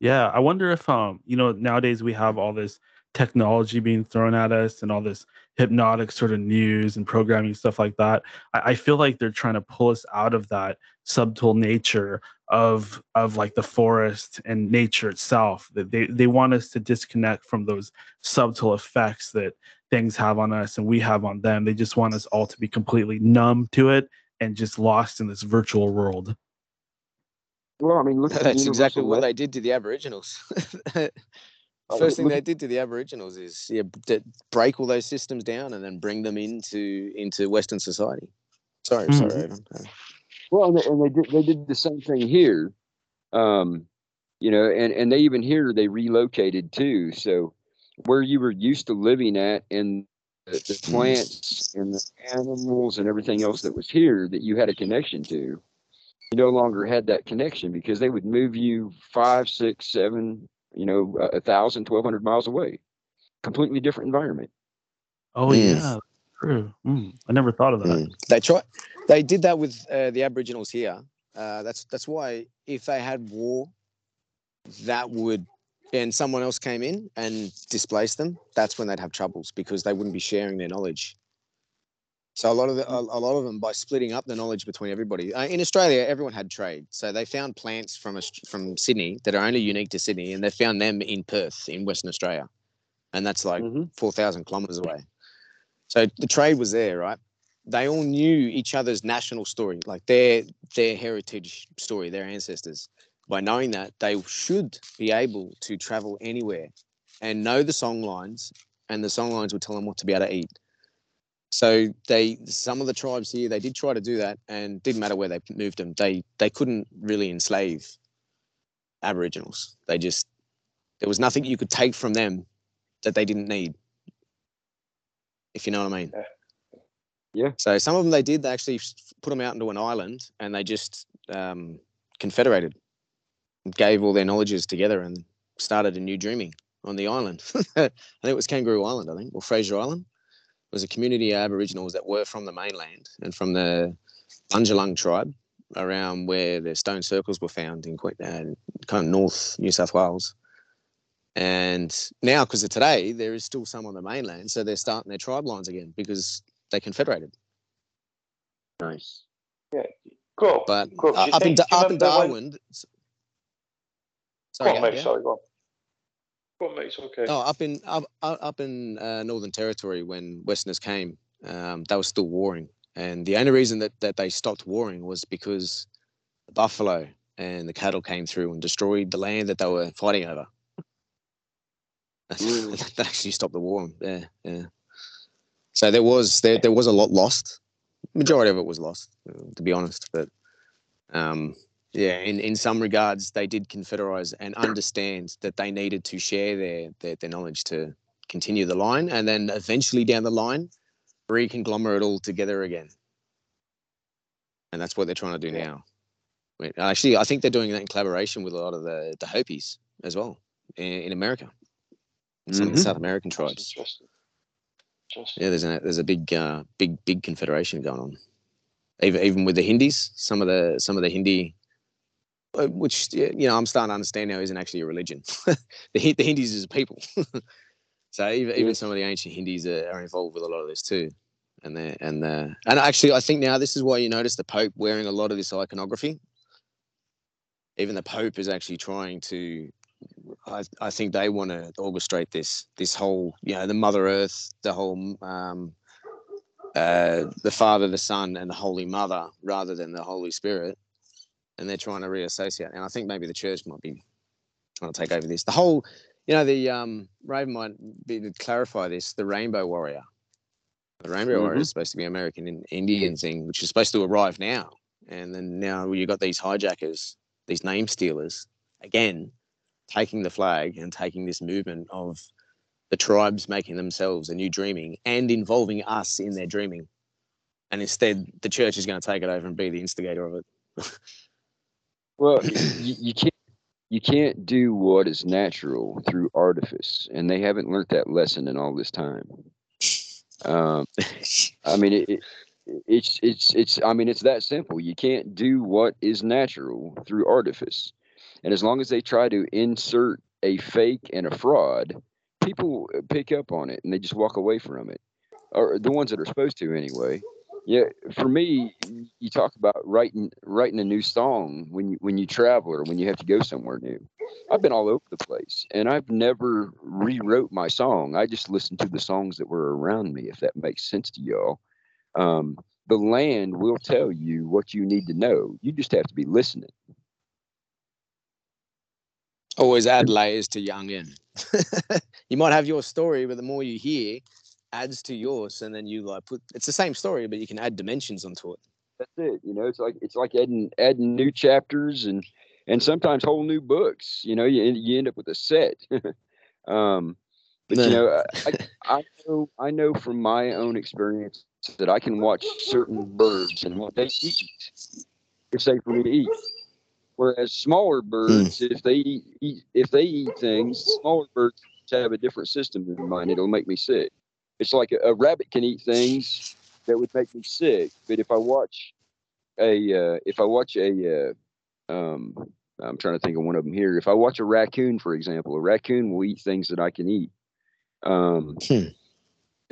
Yeah, I wonder if um, you know, nowadays we have all this technology being thrown at us and all this hypnotic sort of news and programming stuff like that. I, I feel like they're trying to pull us out of that subtle nature of of like the forest and nature itself. That they they want us to disconnect from those subtle effects that things have on us and we have on them. They just want us all to be completely numb to it and just lost in this virtual world. Well, I mean, look. That's exactly what they did to the Aboriginals. First thing they did to the Aboriginals is yeah, break all those systems down and then bring them into into Western society. Sorry, mm-hmm. sorry. Well, and they, and they, did they did the same thing here, um, you know, and and they even here they relocated too. So where you were used to living at and the, the plants and the animals and everything else that was here that you had a connection to, you no longer had that connection because they would move you five, six, seven, you know, a thousand, twelve hundred miles away. Completely different environment. Oh mm. yeah, true. Mm. I never thought of that. Mm. They try. They did that with uh, the Aboriginals here. Uh, that's that's why if they had war, that would and someone else came in and displaced them, that's when they'd have troubles because they wouldn't be sharing their knowledge. So a lot of the, a, a lot of them by splitting up the knowledge between everybody. Uh, in Australia, everyone had trade, so they found plants from a, from Sydney that are only unique to Sydney, and they found them in Perth in Western Australia, and that's like mm-hmm. four thousand kilometers away. So the trade was there, right? They all knew each other's national story, like their their heritage story, their ancestors by knowing that they should be able to travel anywhere and know the song lines and the song lines will tell them what to be able to eat so they some of the tribes here they did try to do that and didn't matter where they moved them they they couldn't really enslave aboriginals. They just there was nothing you could take from them that they didn't need. If you know what i mean. Yeah. So some of them they did they actually put them out into an island and they just um, confederated gave all their knowledges together and started a new dreaming on the island. I think it was Kangaroo Island, I think, or Fraser Island. It was a community of Aboriginals that were from the mainland and from the Bundjalung tribe around where the stone circles were found in uh, kind of north New South Wales. And now, because of today, there is still some on the mainland, so they're starting their tribe lines again because they confederated. Nice. Yeah, cool. But cool. Uh, up, in, up in Darwin, when... Sorry, go on, mate. Yeah? Sorry, go on. Mate. It's okay. Oh, up in up up in uh, Northern Territory when Westerners came, um, they were still warring, and the only reason that that they stopped warring was because the buffalo and the cattle came through and destroyed the land that they were fighting over. that actually stopped the war. Yeah, yeah. So there was there there was a lot lost. Majority of it was lost, to be honest. But um, yeah, in, in some regards, they did confederize and understand that they needed to share their, their, their knowledge to continue the line, and then eventually down the line, reconglomerate all together again. And that's what they're trying to do now. Actually, I think they're doing that in collaboration with a lot of the, the Hopis as well in, in America, some mm-hmm. of the South American tribes. Yeah, there's a there's a big uh, big big confederation going on. Even even with the Hindis, some of the some of the Hindi which you know I'm starting to understand now isn't actually a religion. the, the Hindus is a people. so even, even some of the ancient Hindus are, are, involved with a lot of this too. And they and the and actually I think now this is why you notice the Pope wearing a lot of this iconography. Even the Pope is actually trying to. I, I think they want to orchestrate this this whole you know the Mother Earth, the whole um, uh, the Father, the Son, and the Holy Mother, rather than the Holy Spirit and they're trying to reassociate. And I think maybe the church might be trying to take over this. The whole, you know, the um, Raven might be to clarify this. The Rainbow Warrior, the Rainbow mm-hmm. Warrior is supposed to be American Indian thing, which is supposed to arrive now. And then now you've got these hijackers, these name stealers, again taking the flag and taking this movement of the tribes making themselves a new dreaming and involving us in their dreaming. And instead, the church is going to take it over and be the instigator of it. Well, you, you can't you can't do what is natural through artifice, and they haven't learned that lesson in all this time. Um, I mean, it, it, it's it's it's. I mean, it's that simple. You can't do what is natural through artifice, and as long as they try to insert a fake and a fraud people pick up on it and they just walk away from it, or the ones that are supposed to anyway. Yeah, for me, you talk about writing writing a new song when you when you travel or when you have to go somewhere new. I've been all over the place, and I've never rewrote my song. I just listened to the songs that were around me. If that makes sense to y'all, um, the land will tell you what you need to know. You just have to be listening. Always add layers to young in. you might have your story, but the more you hear, adds to yours, and then you like put. It's the same story, but you can add dimensions onto it. That's it. You know, it's like it's like adding adding new chapters and and sometimes whole new books. You know, you you end up with a set. um, but you know, I, I know I know from my own experience that I can watch certain birds and what they eat. It's safe for me to eat. Whereas smaller birds, mm. if they eat, eat if they eat things, smaller birds have a different system than mine. It'll make me sick. It's like a, a, rabbit can eat things that would make me sick, but if I watch a uh, if I watch a uh, um, I'm trying to think of one of them here. If I watch a raccoon, for example, a raccoon will eat things that I can eat. Um, hmm.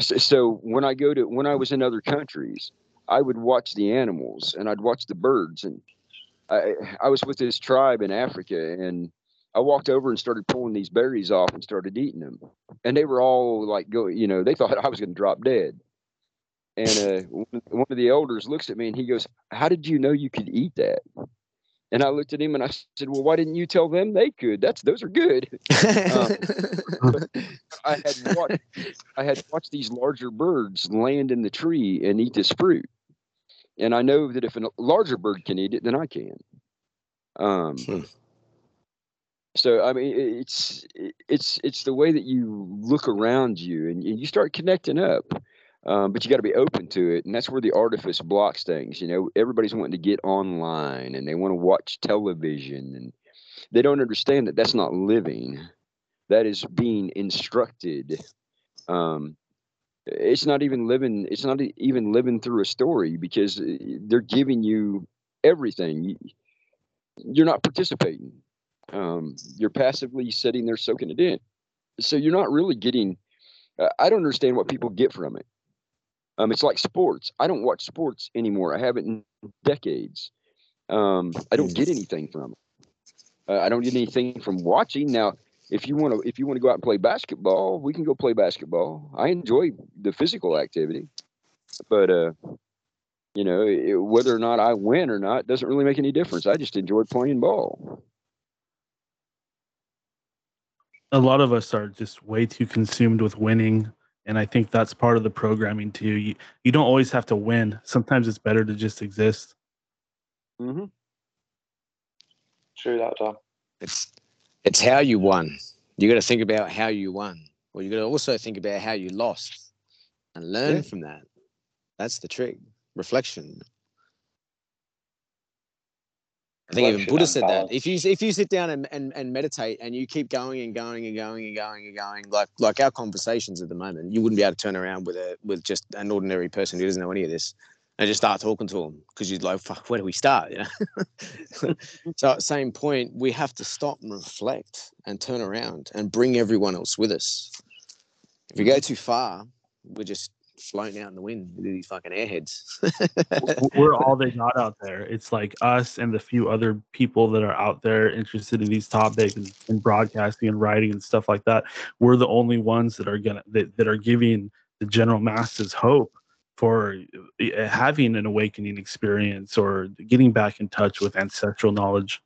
so, so when I go to when I was in other countries, I would watch the animals and I'd watch the birds. And I I was with this tribe in Africa, and I walked over and started pulling these berries off and started eating them. And they were all like, go, you know, they thought I was going to drop dead. And uh, one of the elders looks at me and he goes, How did you know you could eat that? And I looked at him and I said, Well, why didn't you tell them they could? That's those are good. um, I had watched, I had watched these larger birds land in the tree and eat this fruit. And I know that if a larger bird can eat it, then I can. Um, hmm so i mean it's it's it's the way that you look around you and you start connecting up um, but you got to be open to it and that's where the artifice blocks things you know? Everybody's wanting to get online and they want to watch television and they don't understand that that's not living. That is being instructed um, it's not even living it's not even living through a story because uh, they're giving you everything. You're not participating um, you're passively sitting there soaking it in. So you're not really getting. Uh, I don't understand what people get from it. Um, it's like sports. I don't watch sports anymore. I haven't in decades. Um, I don't get anything from it. Uh, I don't get anything from watching. Now, if you want to, if you want to go out and play basketball, we can go play basketball. I enjoy the physical activity, but uh, you know, it, whether or not I win or not doesn't really make any difference. I just enjoy playing ball a lot of us are just way too consumed with winning and i think that's part of the programming too. You, you don't always have to win. Sometimes it's better to just exist. Mm-hmm. true that Tom. it's it's how you won. You got to think about how you won. Well you got to also think about how you lost and learn yeah. from that. That's the trick. Reflection I think even Buddha said that. If you if you sit down and, and, and meditate and you keep going and going and going and going and going, like like our conversations at the moment, you wouldn't be able to turn around with a with just an ordinary person who doesn't know any of this and just start talking to them because you'd like, fuck, where do we start? You know. so at same point, we have to stop and reflect and turn around and bring everyone else with us. If we go mm-hmm. too far, we're just floating out in the wind with these fucking airheads. We're all they got out there. It's like us and the few other people that are out there interested in these topics and, broadcasting and writing and stuff like that. We're the only ones that are gonna that, that are giving the general masses hope for eh, having an awakening experience or getting back in touch with ancestral knowledge.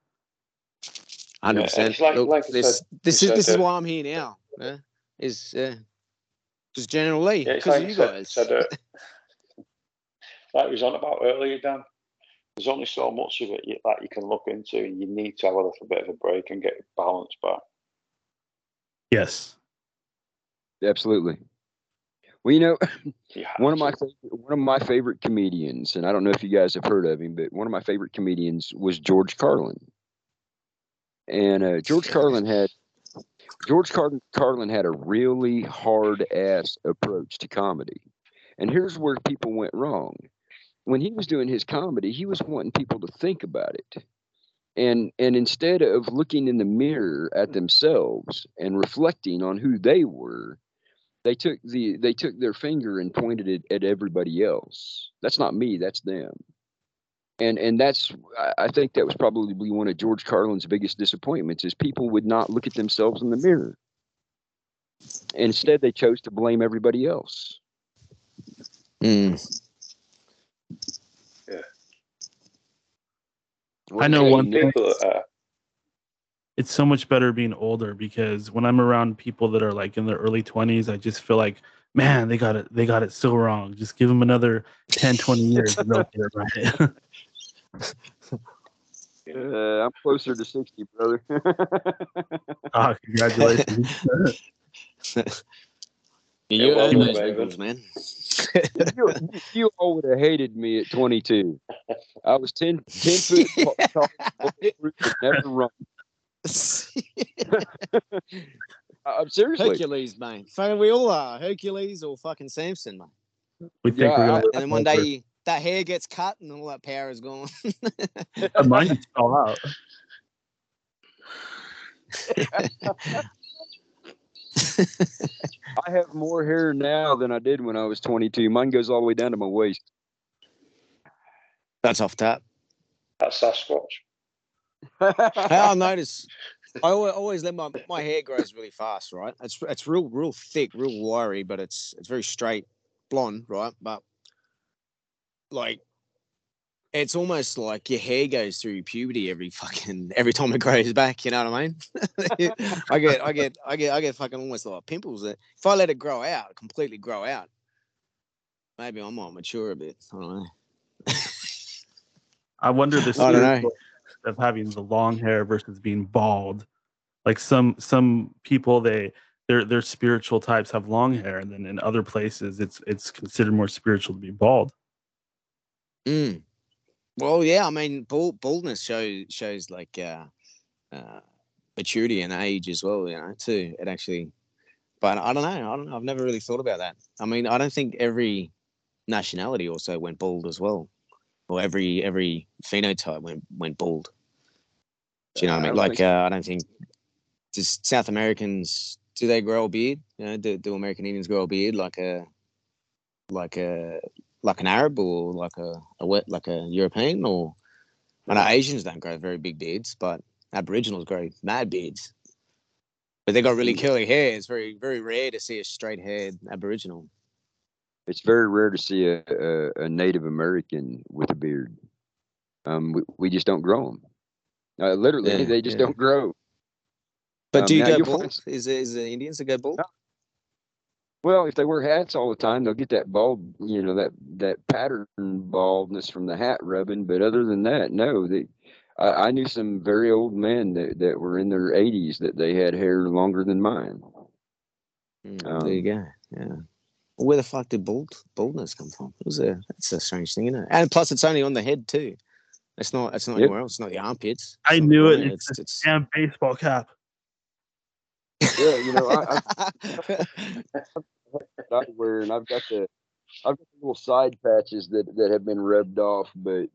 Hundred percent. This this is this is why I'm here now. Yeah? Is uh, just General Lee, because yeah, like you guys. Said, uh, like we was on about earlier, Dan. There's only so much of it you, that you can look into. You need to have a little bit of a break and get your balance back. Yes. Absolutely. Well, you know, one of my favorite, one of my favorite comedians, and I don't know if you guys have heard of him, but one of my favorite comedians was George Carlin. And uh, George Carlin had George Car- Carlin had a really hard ass approach to comedy. And here's where people went wrong. When he was doing his comedy, he was wanting people to think about it. and and instead of looking in the mirror at themselves and reflecting on who they were they took the they took their finger and pointed it at everybody else that's not me that's them and and that's i think that was probably one of george carlin's biggest disappointments is people would not look at themselves in the mirror instead they chose to blame everybody else Mm. I know one thing. Uh, It's so much better being older because when I'm around people that are like in their early 20s, I just feel like, man, they got it. They got it so wrong. Just give them another 10, 20 years and they'll get it right. uh, i'm closer to 60 brother Ah, congratulations. You well, earned those baby. nickels, man. you, you all would have hated me at 22 i was 10 10 foot tall, tall, never run i'm seriously Hercules, mate. Fucking, we all are Hercules or fucking Samson, mate. We think Yeah, we're I- And then one day you, that hair gets cut and all that power is gone. Mine just fell out. I have more hair now than I did when I was 22. Mine goes all the way down to my waist. That's off tap. that's Sasquatch. I notice. I always, always let my my hair grows really fast, right? It's it's real real thick, real wiry, but it's it's very straight, blonde, right? But like, it's almost like your hair goes through puberty every fucking every time it grows back. You know what I mean? I get I get I get I get fucking almost like pimples. That if I let it grow out, completely grow out, maybe I might mature a bit. I don't know. I wonder the I don't know. of having the long hair versus being bald. Like some some people they their their spiritual types have long hair, and then in other places it's it's considered more spiritual to be bald. Mm. Well, yeah, I mean, bald, baldness shows shows like uh, uh, maturity and age as well, you know, too. It actually, but I don't know. I don't know. I've never really thought about that. I mean, I don't think every nationality also went bald as well, or every every phenotype went went bald. Do you know what I I mean? Like, uh, I don't think just South Americans do they grow a beard? You know, do, do American Indians grow a beard like a like a like an Arab or like a, a wet like a European or I know Asians don't grow very big beards, but Aboriginals grow mad beards. But they got really curly hair. It's very very rare to see a straight haired Aboriginal. It's very rare to see a, a, a Native American with a beard. Um, we, we just don't grow them. Uh, literally, Yeah, they just yeah. don't grow. But Um, do you go bald? Is it, is the Indians that go bald? Well, if they wear hats all the time, they'll get that bald, you know, that that pattern baldness from the hat rubbing. But other than that, no. They, I, I knew some very old men that, that were in their 80s that they had hair longer than mine. Mm, there you Um, go. Yeah. Where the fuck did bald baldness come from? It was a that's a strange thing, isn't it? And plus, it's only on the head too. It's not. It's not Yep. anywhere else. It's not the armpits. I knew it. groin, It's It's, a it's, Damn baseball cap. Yeah, you know, I, I, wear, and I've got the, I've got little side patches that that have been rubbed off, but.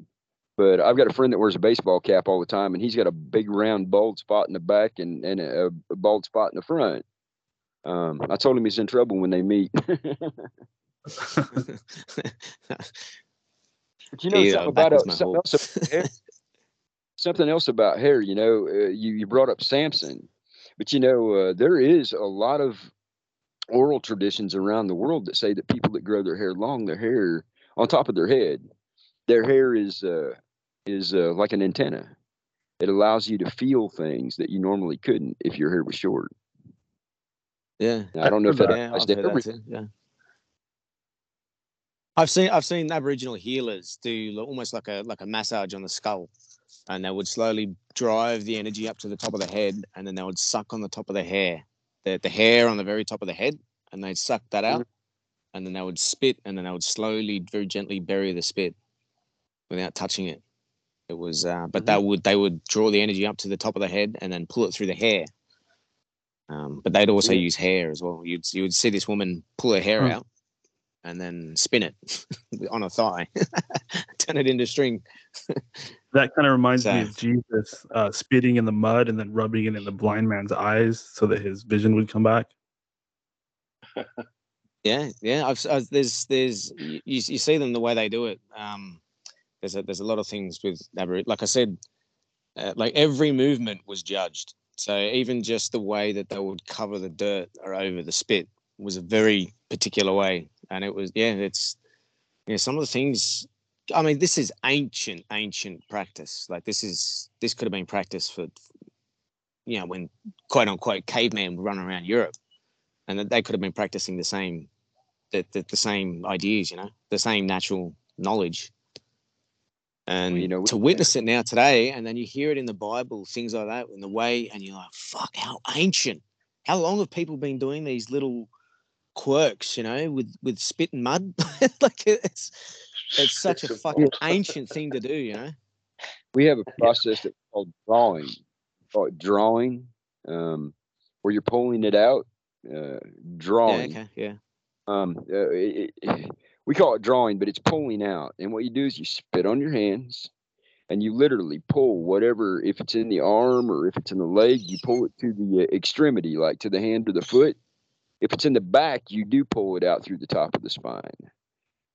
But I've got a friend that wears a baseball cap all the time, and he's got a big round bald spot in the back and, and a, a bald spot in the front. Um, I told him he's in trouble when they meet. but you know something about uh, something else about hair. something else about hair. You know, uh, you you brought up Samson, but you know uh, there is a lot of oral traditions around the world that say that people that grow their hair long, their hair on top of their head, their hair is uh, is uh, like an antenna. It allows you to feel things that you normally couldn't if your hair was short. yeah. Now, I don't know if that Yeah, applies I've to heard every- that. Yeah. I've seen I've seen Aboriginal healers do almost like a like a massage on the skull, and they would slowly drive the energy up to the top of the head, and then they would suck on the top of the hair, the the hair on the very top of the head, and they'd suck that out, and then they would spit, and then they would slowly, very gently bury the spit, without touching it. It was, uh, but that would they would draw the energy up to the top of the head, and then pull it through the hair. Um, but they'd also Yeah. use hair as well. You'd you would see this woman pull her hair Hmm. out, and then spin it on a thigh, turn it into string. That kind of reminds me of Jesus uh, spitting in the mud and then rubbing it in the blind man's eyes so that his vision would come back. Yeah, yeah. I've, I've there's there's you, you see them the way they do it. Um, there's a there's a lot of things with. Like I said, uh, like every movement was judged. So even just the way that they would cover the dirt or over the spit was a very particular way, and it was yeah. It's yeah. You know, some of the things. I mean, this is ancient, ancient practice. Like this is this could have been practiced for, you know, when quote unquote caveman would run around Europe, and that they could have been practicing the same the, the, the same ideas, you know, the same natural knowledge. And you know, to witness it now today, and then you hear it in the Bible, things like that, in the way, and you're like, fuck, how ancient. How long have people been doing these little quirks, you know, with with spit and mud? like it's it's such a fucking ancient thing to do, you know. we have a process that's called drawing. We call it drawing, um, where you're pulling it out. Uh, drawing. Yeah, okay, yeah. um, uh, it, it- we call it drawing, but it's pulling out. And what you do is you spit on your hands, and you literally pull whatever. If it's in the arm or if it's in the leg, you pull it to the uh, extremity, like to the hand or the foot. If it's in the back, you do pull it out through the top of the spine,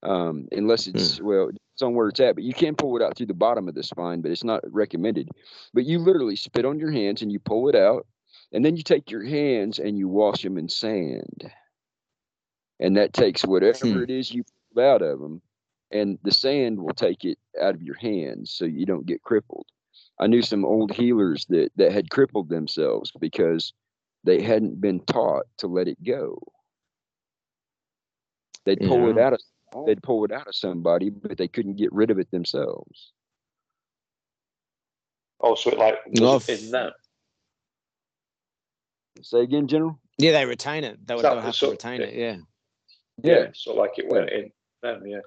um, unless it's well, it's on where it's at. But you can pull it out through the bottom of the spine, but it's not recommended. But you literally spit on your hands and you pull it out, and then you take your hands and you wash them in sand and that takes whatever Hmm. it is you pull out of them, and the sand will take it out of your hands, so you don't get crippled. I knew some old healers that that had crippled themselves because they hadn't been taught to let it go. They'd pull it out of they'd pull it out of somebody, but they couldn't get rid of it themselves. Oh, so it like No, was f- in them. Say again, General. Yeah, they retain it. They would So- have so- to retain it, yeah. Yeah. So like it went in them, yeah.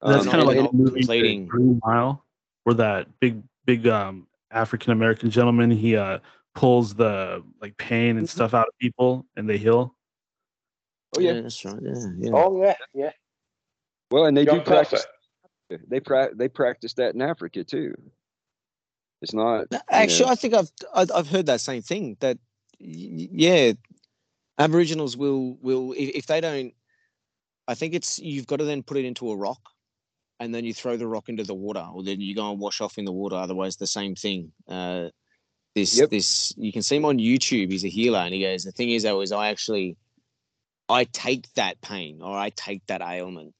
That's Um, kind of like not the movie Green Mile, where that big, big um, African American gentleman he uh, pulls the like pain and Mhm. stuff out of people and they heal. Oh yeah. that's right. Yeah, yeah. Oh yeah, yeah. Well, and they John do practice. Prophet. They pra- they practice that in Africa too. It's not No, you Actually, know, I think I've I've I've heard that same thing. That yeah, Aboriginals will will if, if they don't, I think it's you've got to then put it into a rock, and then you throw the rock into the water, or then you go and wash off in the water. Otherwise, the same thing. Uh, this Yep. this you can see him on YouTube. He's a healer, and he goes, the thing is, though, is I actually I take that pain or I take that ailment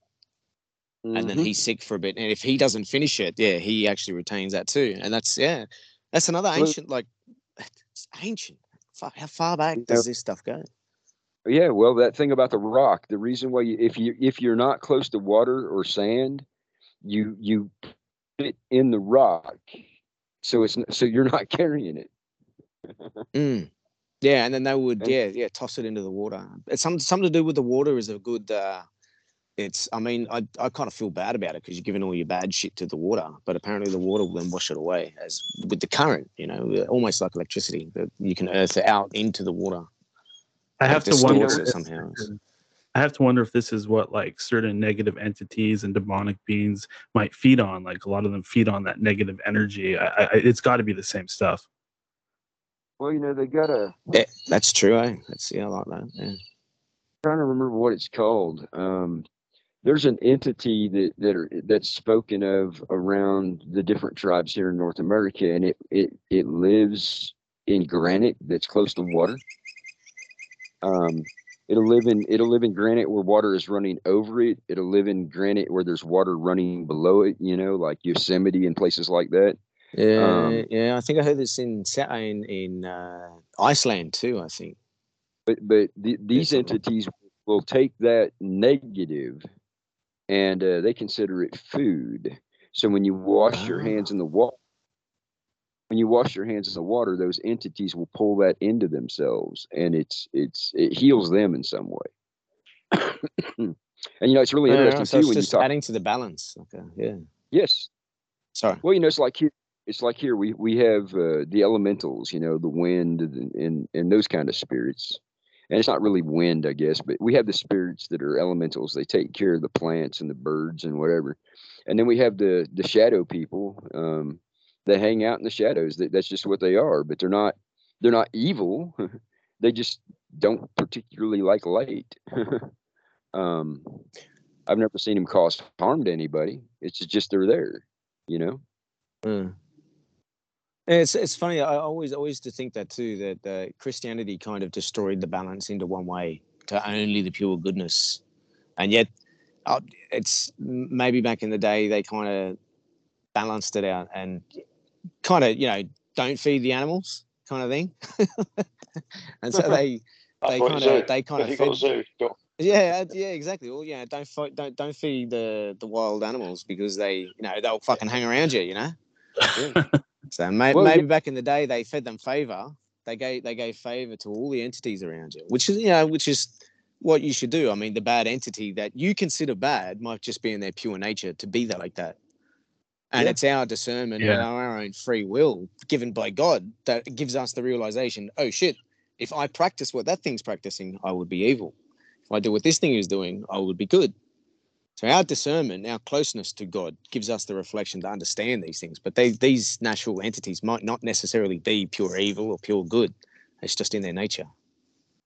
and then mhm. he's sick for a bit. And if he doesn't finish it, yeah, he actually retains that too. And that's yeah, that's another ancient like it's ancient. How far back does this stuff go? Yeah, well, that thing about the rock, the reason why you, if you if you're not close to water or sand, you you put it in the rock, so it's so you're not carrying it. Mm. Yeah, and then they would And- yeah yeah toss it into the water. It's some something to do with the water is a good. uh It's I mean I I kind of feel bad about it because you're giving all your bad shit to the water, but apparently the water will then wash it away as with the current. You know, almost like electricity that you can earth it out into the water. I Like have to distorts wonder. it if- somehow. I have to wonder if this is what like certain negative entities and demonic beings might feed on. Like a lot of them feed on that negative energy. I, I, it's got to be the same stuff. Well, you know, they got a Yeah, that's true. I eh? That's yeah, I like that. Yeah. trying to remember what it's called. Um, there's an entity that that are that's spoken of around the different tribes here in North America, and it it it lives in granite that's close to water. Um, it'll live in it'll live in granite where water is running over it. It'll live in granite where there's water running below it. You know, like Yosemite and places like that. Yeah, Um, yeah. I think I heard this in in in uh, Iceland too. I think. but but the, these entities will take that negative and uh, they consider it food so when you wash your Ah. hands in the water when you wash your hands in the water those entities will pull that into themselves and it's it's it heals them in some way and you know it's really Yeah, interesting so too it's when you just talk adding to the balance. Okay. Yeah. yes Sorry. well you know it's like here it's like here we we have uh, the elementals you know the wind and, and and those kind of spirits and it's not really wind, I guess, but we have the spirits that are elementals. They take care of the plants and the birds and whatever. And then we have the the shadow people. Um, they hang out in the shadows. That, that's just what they are. But they're not they're not evil. they just don't particularly like light. um, I've never seen them cause harm to anybody. It's just they're there, you know. Mm. It's it's funny. I always always to think that too. That uh, Christianity kind of destroyed the balance into one way to only the pure goodness, and yet uh, it's maybe back in the day they kind of balanced it out and kind of you know don't feed the animals kind of thing, and so they they kind of they kind of fed. Yeah, yeah, exactly. Well, yeah, don't fight, don't don't feed the the wild animals because they you know they'll fucking hang around you, you know. Yeah. So may, well, maybe yeah. back in the day they fed them favor. They gave they gave favor to all the entities around you, which is you know which is what you should do. I mean, the bad entity that you consider bad might just be in their pure nature to be that like that. And yeah. it's our discernment yeah. and our own free will given by God that gives us the realization, oh shit, if I practice what that thing's practicing, I would be evil. If I do what this thing is doing, I would be good. So our discernment, our closeness to God gives us the reflection to understand these things. But they, these natural entities might not necessarily be pure evil or pure good. It's just in their nature.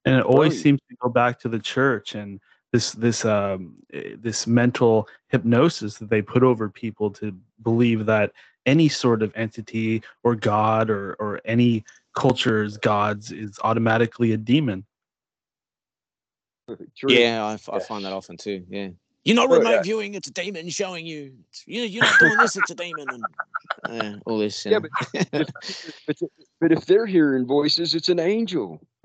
And it always seems to go back to the church and this this um, eh, this mental hypnosis that they put over people to believe that any sort of entity or God or or any culture's gods is automatically a demon. True. Yeah, I, I find that often too. Yeah. You're not remote yeah. viewing; it's a demon showing you. You you're not doing this; it's a demon, and uh, all this. Yeah, but, but, but, if they're hearing voices, it's an angel.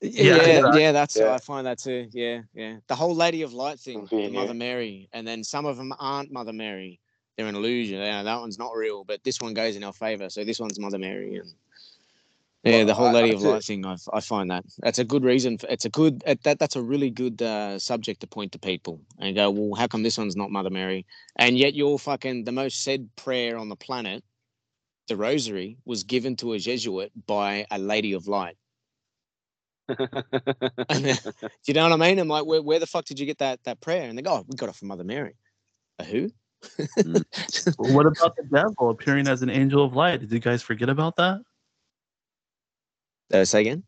yeah, yeah, yeah, that's yeah. I find that too. Yeah, yeah. The whole Lady of Light thing, Mother Mary, and then some of them aren't Mother Mary; they're an illusion. Yeah, that one's not real, but this one goes in our favor. So this one's Mother Mary, and yeah, well, the whole lady I, of light thing. I, I find that that's a good reason. For, it's a good that that's a really good uh, subject to point to people and go, well, how come this one's not Mother Mary? And yet you're fucking the most said prayer on the planet, the Rosary, was given to a Jesuit by a lady of light. you know what I mean? I'm like, where, where the fuck did you get that that prayer? And they go, oh, we got it from Mother Mary. A who? mm. what about the devil appearing as an angel of light? Did you guys forget about that? Uh, say again.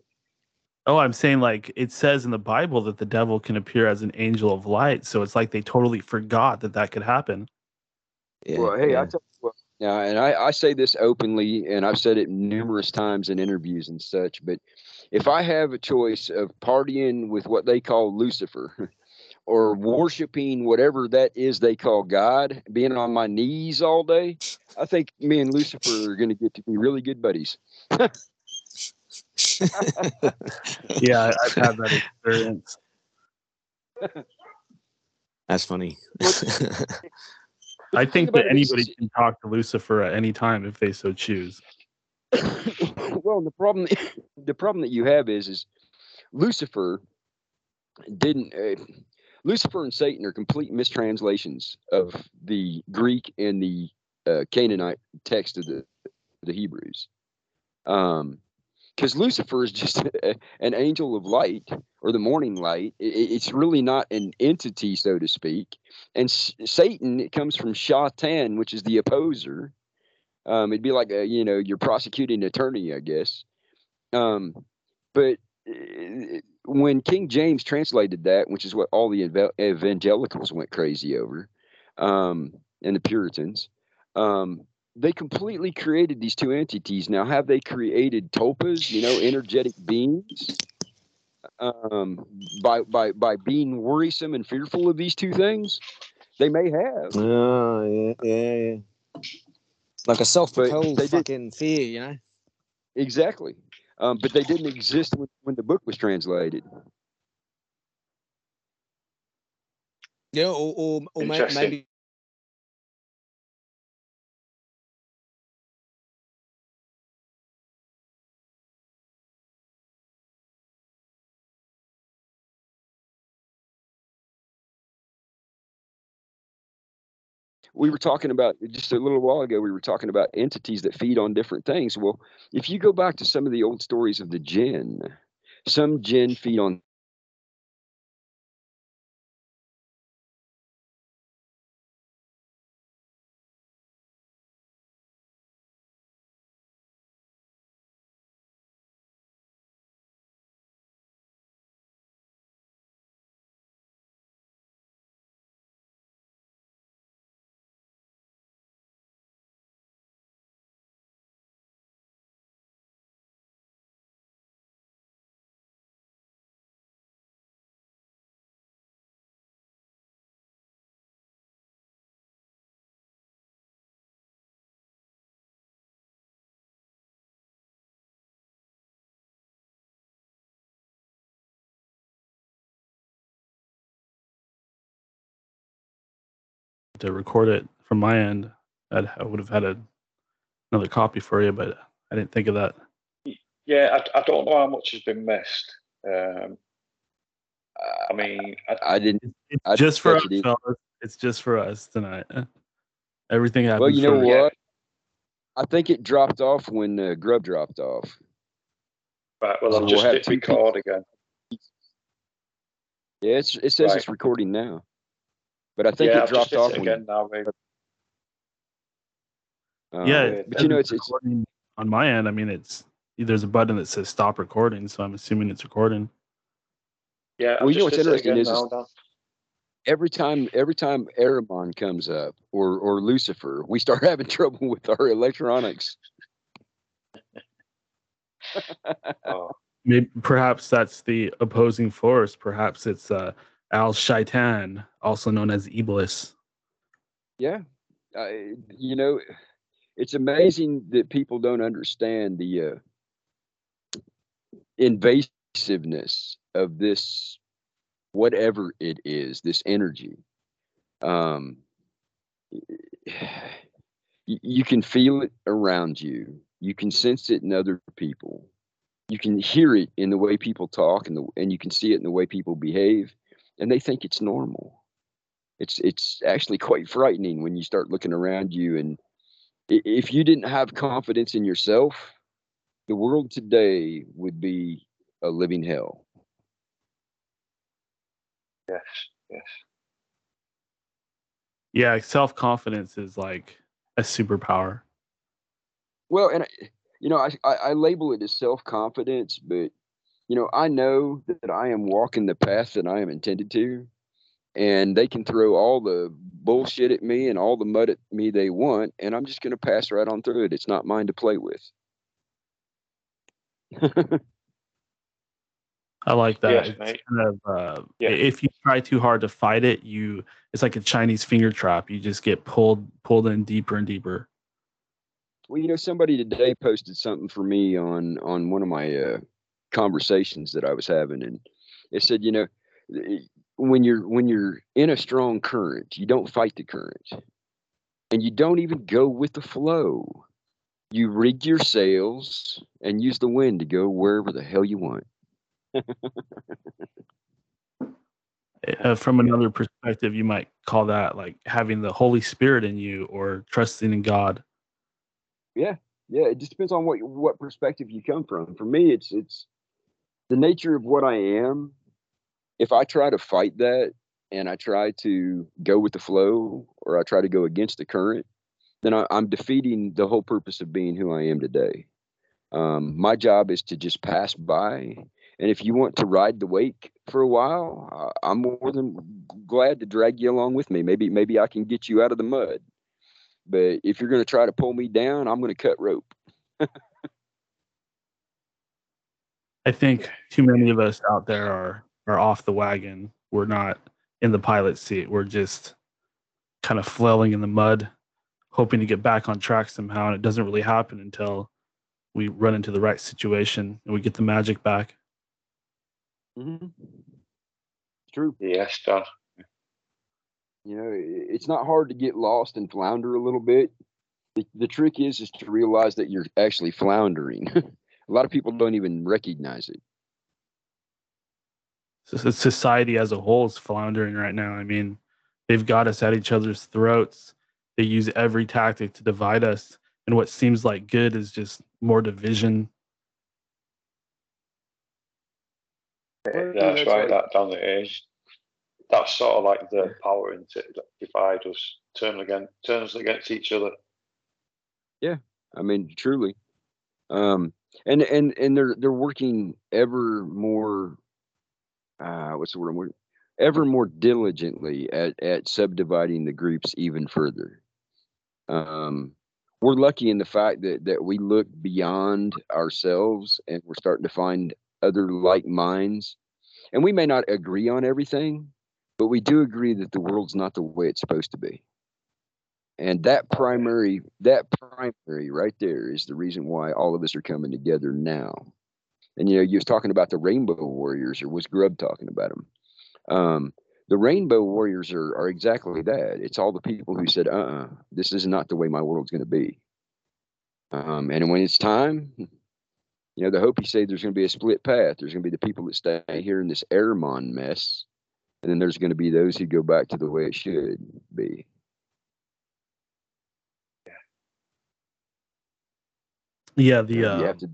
Oh, I'm saying like it says in the Bible that the devil can appear as an angel of light. So it's like they totally forgot that that could happen. Yeah, well, hey, yeah. I tell you what, yeah, and I, I say this openly, and I've said it numerous times in interviews and such. But if I have a choice of partying with what they call Lucifer, or worshiping whatever that is they call God, being on my knees all day, I think me and Lucifer are going to get to be really good buddies. yeah, I've had that experience. That's funny. I think that anybody can talk to Lucifer at any time if they so choose. well, the problem the problem that you have is is Lucifer didn't uh, Lucifer and Satan are complete mistranslations of the Greek and the uh, Canaanite text of the the Hebrews. Um, because Lucifer is just a, an angel of light or the morning light. It, it's really not an entity, so to speak. And S- Satan, it comes from Shatan, which is the opposer. Um, it'd be like a, you know your prosecuting attorney, I guess. Um, but uh, when King James translated that, which is what all the evangelicals went crazy over, um, and the Puritans, um, they completely created these two entities. Now, have they created tulpas, you know, energetic beings, um, by by by being worrisome and fearful of these two things? They may have. Oh, yeah, yeah, yeah. Like a self-propelled fucking fear, you know. Exactly, um, but they didn't exist when, when the book was translated. Yeah, or, or, or maybe we were talking about just a little while ago we were talking about entities that feed on different things. Well if you go back to some of the old stories of the jinn some jinn feed on to record it from my end. I'd, I would have had a, another copy for you, but I didn't think of that. Yeah, I, I don't know how much has been missed. Um, I mean, I, I didn't It's I just for us, you fellas. It's just for us tonight. Everything happens. well you know for me. what i think it dropped off when uh, grub dropped off right, well, So I've we'll just have hit two record again. yeah it's, it says Right. it's recording now but i think yeah, it I've dropped off it again now, mate. uh, Yeah, but you know it's, it's on my end. I mean, it's there's a button that says stop recording, so I'm assuming it's recording. Yeah, I've Well, you know just what's interesting is- now, is- every time every time Ahriman comes up or or Lucifer, we start having trouble with our electronics. Oh, Maybe perhaps that's the opposing force. Perhaps it's uh, Al Shaitan, also known as Iblis. Yeah, I, you know, it's amazing that people don't understand the uh, invasiveness of this, whatever it is, this energy. Um, you can feel it around you. You can sense it in other people. You can hear it in the way people talk, and the and you can see it in the way people behave, and they think it's normal it's it's actually quite frightening when you start looking around you and if you didn't have confidence in yourself the world today would be a living hell yes, yes. Yeah, self confidence is like a superpower. well and I, you know I, I i label it as self-confidence but you know i know that i am walking the path that i am intended to and they can throw all the bullshit at me and all the mud at me they want and i'm just going to pass right on through it it's not mine to play with I like that. Yes, it's kind of uh, Yeah. if you try too hard to fight it, you it's like a Chinese finger trap. You just get pulled pulled in deeper and deeper. Well, you know, somebody today posted something for me on on one of my uh, conversations that I was having, and it said, you know, eh, when you're when you're in a strong current, you don't fight the current, and you don't even go with the flow. You rig your sails and use the wind to go wherever the hell you want. Uh, from another perspective, you might call that like having the Holy Spirit in you or trusting in God. Yeah, yeah, it just depends on what what perspective you come from. For me, it's it's the nature of what I am. If I try to fight that and I try to go with the flow or I try to go against the current, then I, I'm defeating the whole purpose of being who I am today. Um, my job is to just pass by, and if you want to ride the wake for a while, uh, I'm more than glad to drag you along with me. Maybe maybe I can get you out of the mud. But if you're going to try to pull me down, I'm going to cut rope. I think too many of us out there are are off the wagon. We're not in the pilot seat. We're just kind of flailing in the mud, hoping to get back on track somehow. And it doesn't really happen until we run into the right situation and we get the magic back. Mm-hmm. It's true. Yes, Dan. You know, it's not hard to get lost and flounder a little bit. The, the trick is is to realize that you're actually floundering. a lot of people don't even recognize it. So- so society as a whole is floundering right now. I mean, they've got us at each other's throats. They use every tactic to divide us, and what seems like good is just more division. Yeah, that's that's right. right. That down the age. That's sort of like the power in it that divide us, turn against, turn us against each other. Yeah, I mean, truly. Um, and and and they're they're working ever more. Uh, what's the word? I'm looking- Ever more diligently at at subdividing the groups even further. Um, we're lucky in the fact that that we look beyond ourselves and we're starting to find other like minds. And we may not agree on everything, but we do agree that the world's not the way it's supposed to be. And that primary, that primary right there is the reason why all of us are coming together now. And you know, you was talking about the Rainbow Warriors, or was Grub talking about them? Um, the Rainbow Warriors are are exactly that. It's all the people who said, "Uh, uh this is not the way my world's going to be." Um, and when it's time, you know, the Hopi say there's going to be a split path. There's going to be the people that stay here in this Ahriman mess, and then there's going to be those who go back to the way it should be. Yeah, the you uh, have to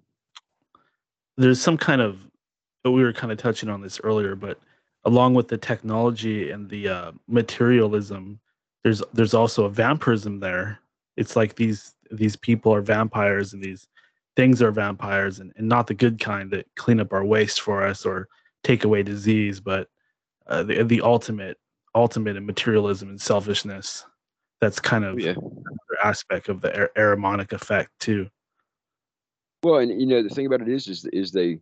there's some kind of we were kind of touching on this earlier, but along with the technology and the uh, materialism, there's there's also a vampirism there. It's like these these people are vampires and these things are vampires and, and not the good kind that clean up our waste for us or take away disease, but uh, the the ultimate ultimate in materialism and selfishness. That's kind of yeah. another aspect of the Ahrimanic effect too. Well, and you know the thing about it is, is, is they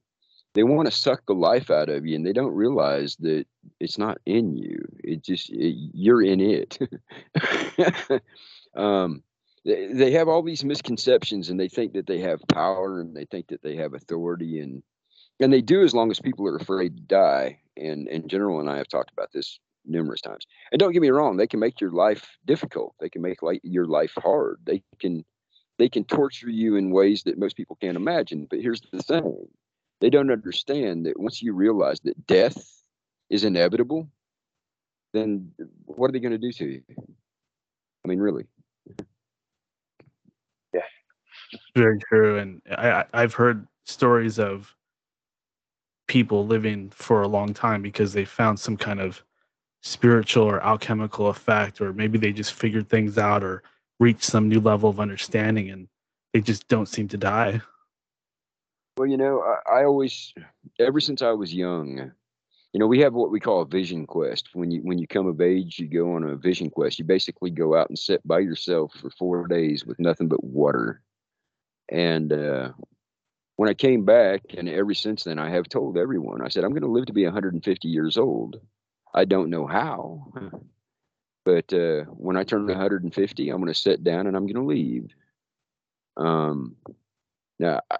they want to suck the life out of you, and they don't realize that it's not in you. It just it, you're in it. um, they, they have all these misconceptions, and they think that they have power, and they think that they have authority, and and they do as long as people are afraid to die. And and General and I have talked about this numerous times. And don't get me wrong, they can make your life difficult. They can make like your life hard. They can they can torture you in ways that most people can't imagine. But here's the thing they don't understand that once you realize that death is inevitable, then what are they going to do to you? I mean, really. Yeah. Very true, and I, I- I've heard stories of people living for a long time because they found some kind of spiritual or alchemical effect, or maybe they just figured things out or reached some new level of understanding, and they just don't seem to die. Well, you know, I, I always, ever since I was young, you know, we have what we call a vision quest. When you when you come of age, you go on a vision quest. You basically go out and sit by yourself for four days with nothing but water. And uh, when I came back, and ever since then, I have told everyone, I said, I'm going to live to be 150 years old. I don't know how, but uh, when I turn 150, I'm going to sit down and I'm going to leave. Um, now, I-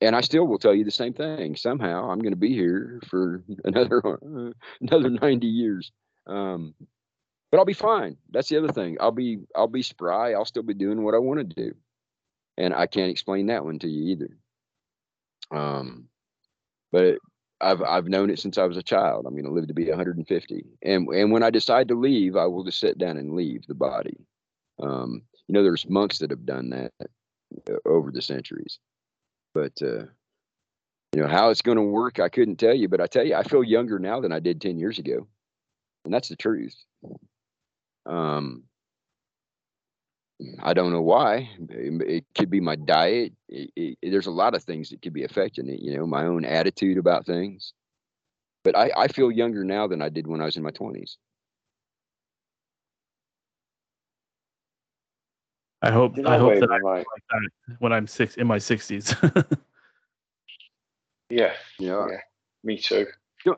and I still will tell you the same thing. Somehow, I'm going to be here for another uh, another 90 years. Um, but I'll be fine. That's the other thing. I'll be I'll be spry. I'll still be doing what I want to do, and I can't explain that one to you either. Um, but I've I've known it since I was a child. I'm going to live to be 150, and and when I decide to leave, I will just sit down and leave the body. Um, you know, there's monks that have done that uh, over the centuries, but uh, you know how it's going to work, I couldn't tell you. But I tell you, I feel younger now than I did 10 years ago, and that's the truth. Um, I don't know why. It it could be my diet. It, it, there's a lot of things that could be affecting it. You know, my own attitude about things. But I, I feel younger now than I did when I was in my 20s. I hope You I hope that I like, like that when I'm six in my sixties. yeah, You Yeah. me too. no,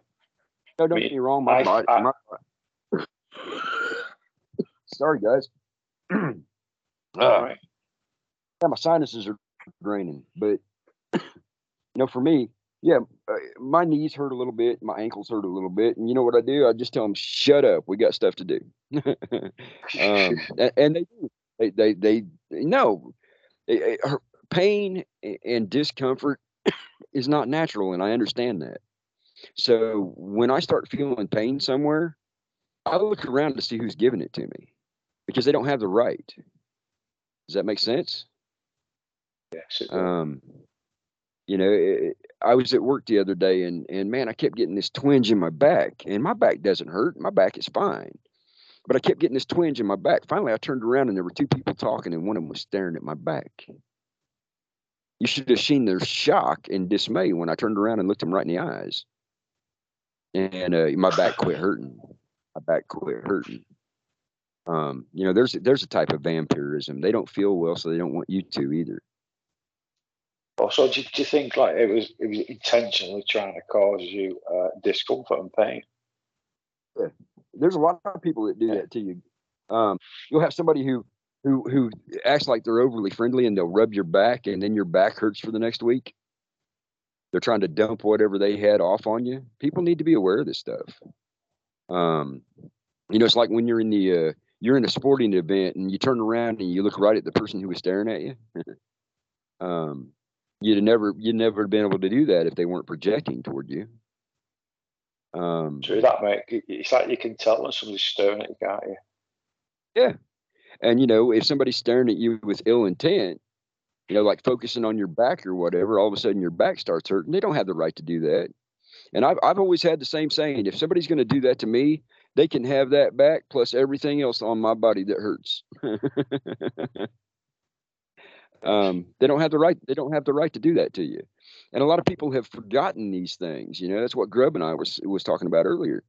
don't Me- get me wrong. My I- body. I- my, sorry, guys. All right. yeah, my sinuses are draining, but you know, for me, yeah, uh, my knees hurt a little bit, my ankles hurt a little bit, and you know what I do? I just tell them, "Shut up, we got stuff to do." um, and, and they do. They they they no, It- it- pain and discomfort is not natural, and I understand that. So when I start feeling pain somewhere, I look around to see who's giving it to me, because they don't have the right. Does that make sense? yes. Um, you know, it, I was at work the other day, and and man, I kept getting this twinge in my back, and my back doesn't hurt. My back is fine, but I kept getting this twinge in my back. Finally, I turned around, and there were two people talking, and one of them was staring at my back. You should have seen their shock and dismay when I turned around and looked them right in the eyes, and uh, my back quit hurting. My back quit hurting. Um, you know, there's there's a type of vampirism. They don't feel well, so they don't want you to either. Also, do, do you think like it was it was intentionally trying to cause you uh, discomfort and pain? Yeah. There's a lot of people that do that to you. Um, you'll have somebody who who who acts like they're overly friendly and they'll rub your back, and then your back hurts for the next week. They're trying to dump whatever they had off on you. People need to be aware of this stuff. Um, you know, it's like when you're in the uh, you're in a sporting event and you turn around and you look right at the person who was staring at you. um, you'd never you'd never been able to do that if they weren't projecting toward you. Um, True that, mate. It's like you can tell when somebody's staring at you, can't you? Yeah, and you know if somebody's staring at you with ill intent, you know, like focusing on your back or whatever, all of a sudden your back starts hurting. They don't have the right to do that. And I've I've always had the same saying: if somebody's going to do that to me, they can have that back plus everything else on my body that hurts. um, they don't have the right. They don't have the right to do that to you. And a lot of people have forgotten these things. You know, that's what Grub and I was was talking about earlier.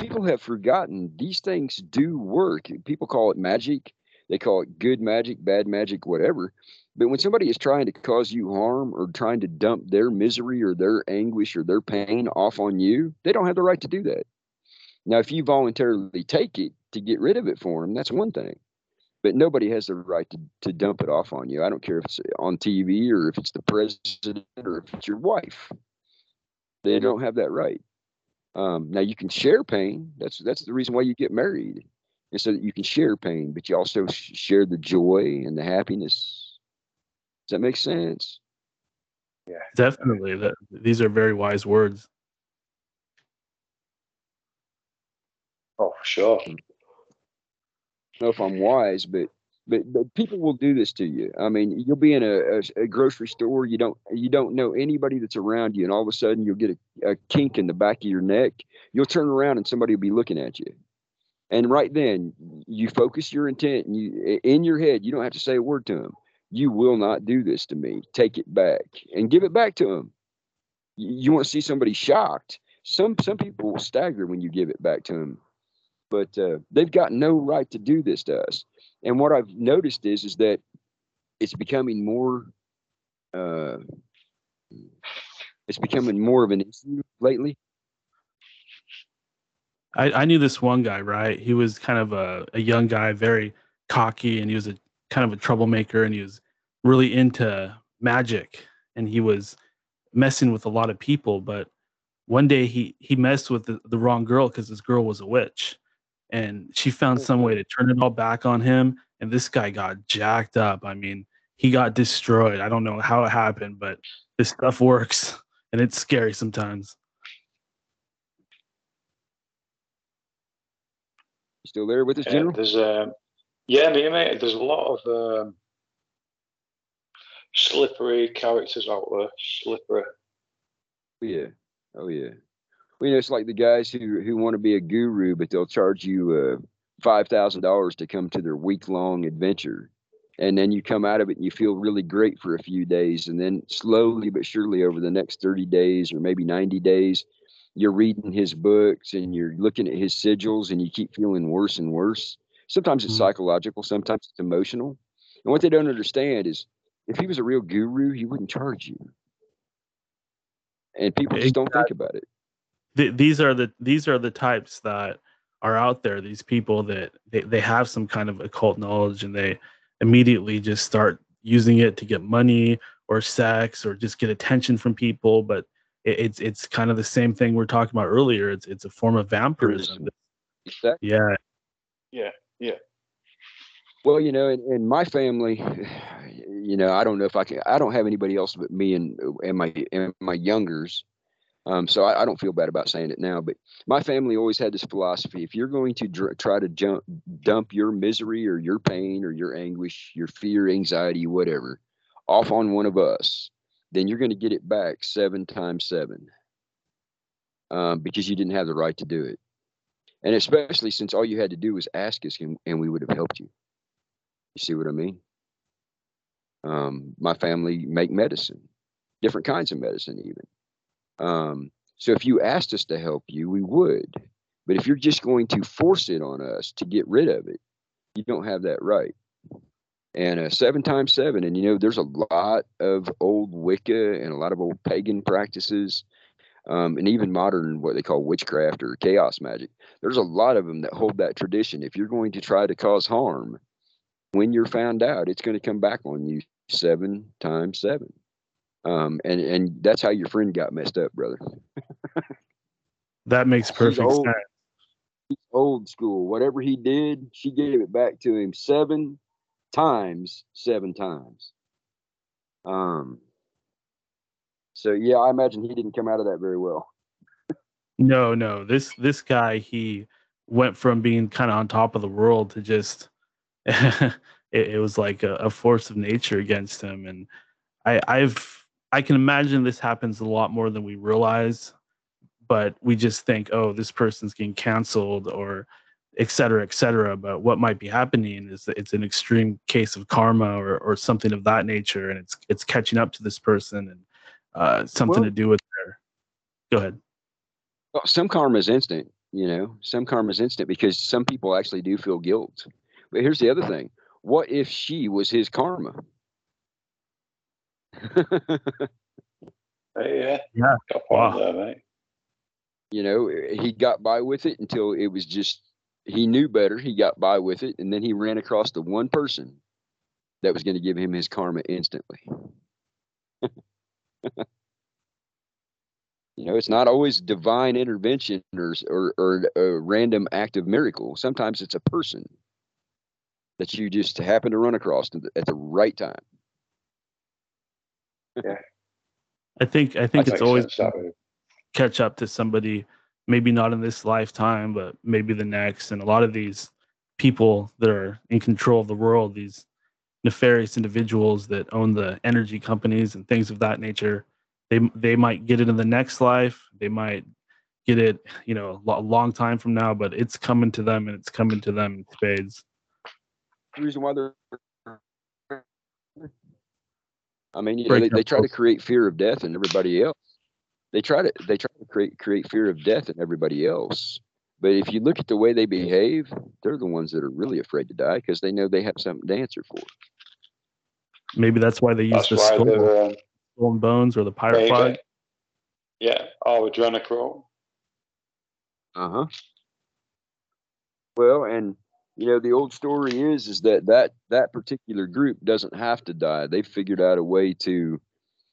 People have forgotten these things do work. People call it magic. They call it good magic, bad magic, whatever. But when somebody is trying to cause you harm or trying to dump their misery or their anguish or their pain off on you, they don't have the right to do that. Now, if you voluntarily take it to get rid of it for them, that's one thing. But nobody has the right to, to dump it off on you. I don't care if it's on TV or if it's the president or if it's your wife. They don't have that right. Um, now you can share pain. That's that's the reason why you get married, and so that you can share pain, but you also share the joy and the happiness. Does that make sense? Yeah, definitely. That these are very wise words. Oh, sure. Mm. I don't know if I'm wise, but but but people will do this to you. I mean, you'll be in a, a, a, grocery store, you don't you don't know anybody that's around you, and all of a sudden you'll get a, a kink in the back of your neck. You'll turn around and somebody will be looking at you, and right then you focus your intent, and you in your head you don't have to say a word to them. You will not do this to me. Take it back and give it back to them. You, you want to see somebody shocked. Some some people will stagger when you give it back to them but uh, they've got no right to do this to us. And what I've noticed is is that it's becoming more uh, it's becoming more of an issue lately. I, I knew this one guy, right? He was kind of a, a young guy, very cocky, and he was a kind of a troublemaker, and he was really into magic, and he was messing with a lot of people. But one day he he messed with the, the wrong girl because this girl was a witch, and she found some way to turn it all back on him and this guy got jacked up. I mean he got destroyed. I don't know how it happened but this stuff works and it's scary sometimes. Still there with us yeah, general there's um yeah me mate there's a lot of um, slippery characters out there slippery. Oh, yeah. Oh yeah you know, it's like the guys who who want to be a guru, but they'll charge you uh, five thousand dollars to come to their week long adventure, and then you come out of it and you feel really great for a few days, and then slowly but surely over the next thirty days or maybe ninety days, you're reading his books and you're looking at his sigils, and you keep feeling worse and worse. Sometimes it's mm-hmm. psychological, sometimes it's emotional, and what they don't understand is if he was a real guru, he wouldn't charge you. And people just don't think about it th- these are the these are the types that are out there these people that they, they have some kind of occult knowledge and they immediately just start using it to get money or sex or just get attention from people. But it, it's it's kind of the same thing we are talking about earlier. It's it's a form of vampirism. Exactly. yeah. Yeah yeah. Well you know in, in my family you know i don't know if i can i don't have anybody else but me and and my and my youngers um, so I, I, don't feel bad about saying it now, but my family always had this philosophy: if you're going to dr- try to jump, dump your misery or your pain or your anguish, your fear, anxiety, whatever, off on one of us, then you're going to get it back seven times seven um, because you didn't have the right to do it. And especially since all you had to do was ask us and, and we would have helped you. You see what I mean? Um, my family make medicine, different kinds of medicine, even. Um, so if you asked us to help you, we would. But if you're just going to force it on us to get rid of it, you don't have that right. And uh, seven times seven, and you know, there's a lot of old Wicca and a lot of old pagan practices, um, and even modern what they call witchcraft or chaos magic. There's a lot of them that hold that tradition. If you're going to try to cause harm, when you're found out, it's going to come back on you seven times seven. Um, and and that's how your friend got messed up, brother. that makes perfect old, sense. He's old school. Whatever he did, she gave it back to him seven times, seven times. Um. So yeah, I imagine he didn't come out of that very well. no, no. This this guy, he went from being kind of on top of the world to just it, it, was like a, a force of nature against him and I, I've I can imagine this happens a lot more than we realize, but we just think, oh, this person's getting canceled or et cetera, et cetera. But what might be happening is that it's an extreme case of karma or, or something of that nature, and it's it's catching up to this person and uh, something well, to do with their. Go ahead. Well, some karma is instant, you know. Some karma is instant because some people actually do feel guilt. But here's the other thing: what if she was his karma? yeah. Yeah. Wow. There. You know, he got by with it until it was just he knew better. He got by with it, and then he ran across the one person that was going to give him his karma instantly. you know, it's not always divine intervention or, or, or a random act of miracle. Sometimes it's a person that you just happen to run across at the right time yeah. I think I think that it's always catch up to somebody, maybe not in this lifetime, but maybe the next. And a lot of these people that are in control of the world, these nefarious individuals that own the energy companies and things of that nature, they they might get it in the next life. They might get it, you know, a long time from now, but it's coming to them and it's coming to them in spades. The reason why they're I mean, you know, they, they try to create fear of death in everybody else. They try to they try to create create fear of death in everybody else. But if you look at the way they behave, they're the ones that are really afraid to die because they know they have something to answer for. Maybe that's why they use that's the skull, skull and bones or the pirate flag. Yeah, oh, adrenochrome. Uh huh. Well, and you know the old story is is that that that particular group doesn't have to die. They figured out a way to